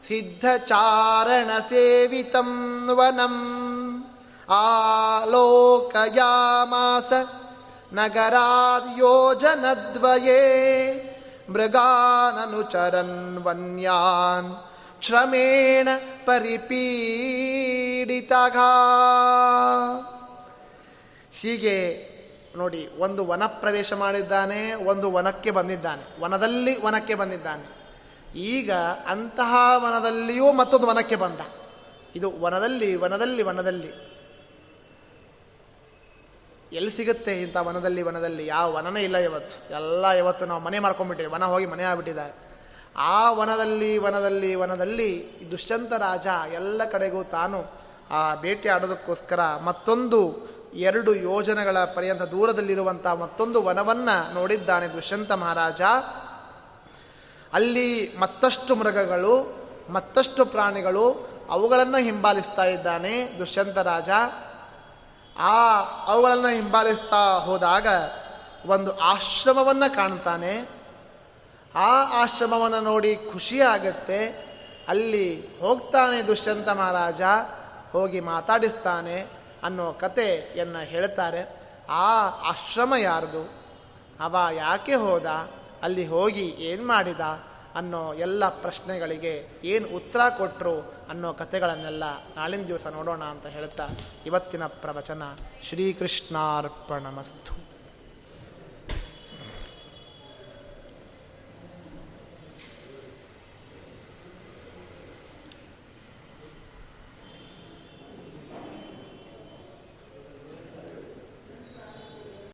ಸಿದ್ಧಚಾರಣ ಸೇವಿತಂ ವನಂ, ಆಲೋಕಯಾಮಾಸ ನಗರಾದ್ಯೋಜನದ್ವಯೇ ಮೃಗಾನನುಚರನ್ ವನ್ಯಾನ್ ಶ್ರಮೇಣ ಪರಿಪೀಡಿತ. ಹೀಗೆ ನೋಡಿ, ಒಂದು ವನ ಪ್ರವೇಶ ಮಾಡಿದ್ದಾನೆ, ಒಂದು ವನಕ್ಕೆ ಬಂದಿದ್ದಾನೆ. ವನದಲ್ಲಿ ವನಕ್ಕೆ ಬಂದಿದ್ದಾನೆ. ಈಗ ಅಂತಹ ವನದಲ್ಲಿಯೂ ಮತ್ತೊಂದು ವನಕ್ಕೆ ಬಂದ. ಇದು ವನದಲ್ಲಿ ವನದಲ್ಲಿ ವನದಲ್ಲಿ. ಎಲ್ಲಿ ಸಿಗುತ್ತೆ ಇಂಥ ವನದಲ್ಲಿ ವನದಲ್ಲಿ? ಯಾವ ವನನೇ ಇಲ್ಲ ಇವತ್ತು. ಎಲ್ಲ ಇವತ್ತು ನಾವು ಮನೆ ಮಾಡ್ಕೊಂಡ್ಬಿಟ್ಟಿವಿ. ವನ ಹೋಗಿ ಮನೆ ಆಗ್ಬಿಟ್ಟಿದ್ದಾರೆ. ಆ ವನದಲ್ಲಿ ವನದಲ್ಲಿ ವನದಲ್ಲಿ ದುಷ್ಯಂತ ರಾಜ ಎಲ್ಲ ಕಡೆಗೂ ತಾನು ಆ ಭೇಟಿ ಆಡೋದಕ್ಕೋಸ್ಕರ ಮತ್ತೊಂದು ಎರಡು ಯೋಜನೆಗಳ ಪರ್ಯಂತ ದೂರದಲ್ಲಿರುವಂಥ ಮತ್ತೊಂದು ವನವನ್ನು ನೋಡಿದ್ದಾನೆ ದುಷ್ಯಂತ ಮಹಾರಾಜ. ಅಲ್ಲಿ ಮತ್ತಷ್ಟು ಮೃಗಗಳು, ಮತ್ತಷ್ಟು ಪ್ರಾಣಿಗಳು ಅವುಗಳನ್ನು ಹಿಂಬಾಲಿಸ್ತಾ ಇದ್ದಾನೆ ದುಷ್ಯಂತ ರಾಜ. ಆ ಅವುಗಳನ್ನು ಹಿಂಬಾಲಿಸ್ತಾ ಹೋದಾಗ ಒಂದು ಆಶ್ರಮವನ್ನು ಕಾಣ್ತಾನೆ. ಆ ಆಶ್ರಮವನ್ನು ನೋಡಿ ಖುಷಿ ಆಗತ್ತೆ. ಅಲ್ಲಿ ಹೋಗ್ತಾನೆ ದುಷ್ಯಂತ ಮಹಾರಾಜ, ಹೋಗಿ ಮಾತಾಡಿಸ್ತಾನೆ ಅನ್ನೋ ಕಥೆಯನ್ನು ಹೇಳ್ತಾರೆ. ಆ ಆಶ್ರಮ ಯಾರ್ದು? ಅವ ಯಾಕೆ ಹೋದ? ಅಲ್ಲಿ ಹೋಗಿ ಏನು ಮಾಡಿದ? ಅನ್ನೋ ಎಲ್ಲ ಪ್ರಶ್ನೆಗಳಿಗೆ ಏನು ಉತ್ತರ ಕೊಟ್ಟರು ಅನ್ನೋ ಕಥೆಗಳನ್ನೆಲ್ಲ ನಾಳಿನ ದಿವಸ ನೋಡೋಣ ಅಂತ ಹೇಳ್ತಾ ಇವತ್ತಿನ ಪ್ರವಚನ ಶ್ರೀಕೃಷ್ಣಾರ್ಪಣಮಸ್ತು.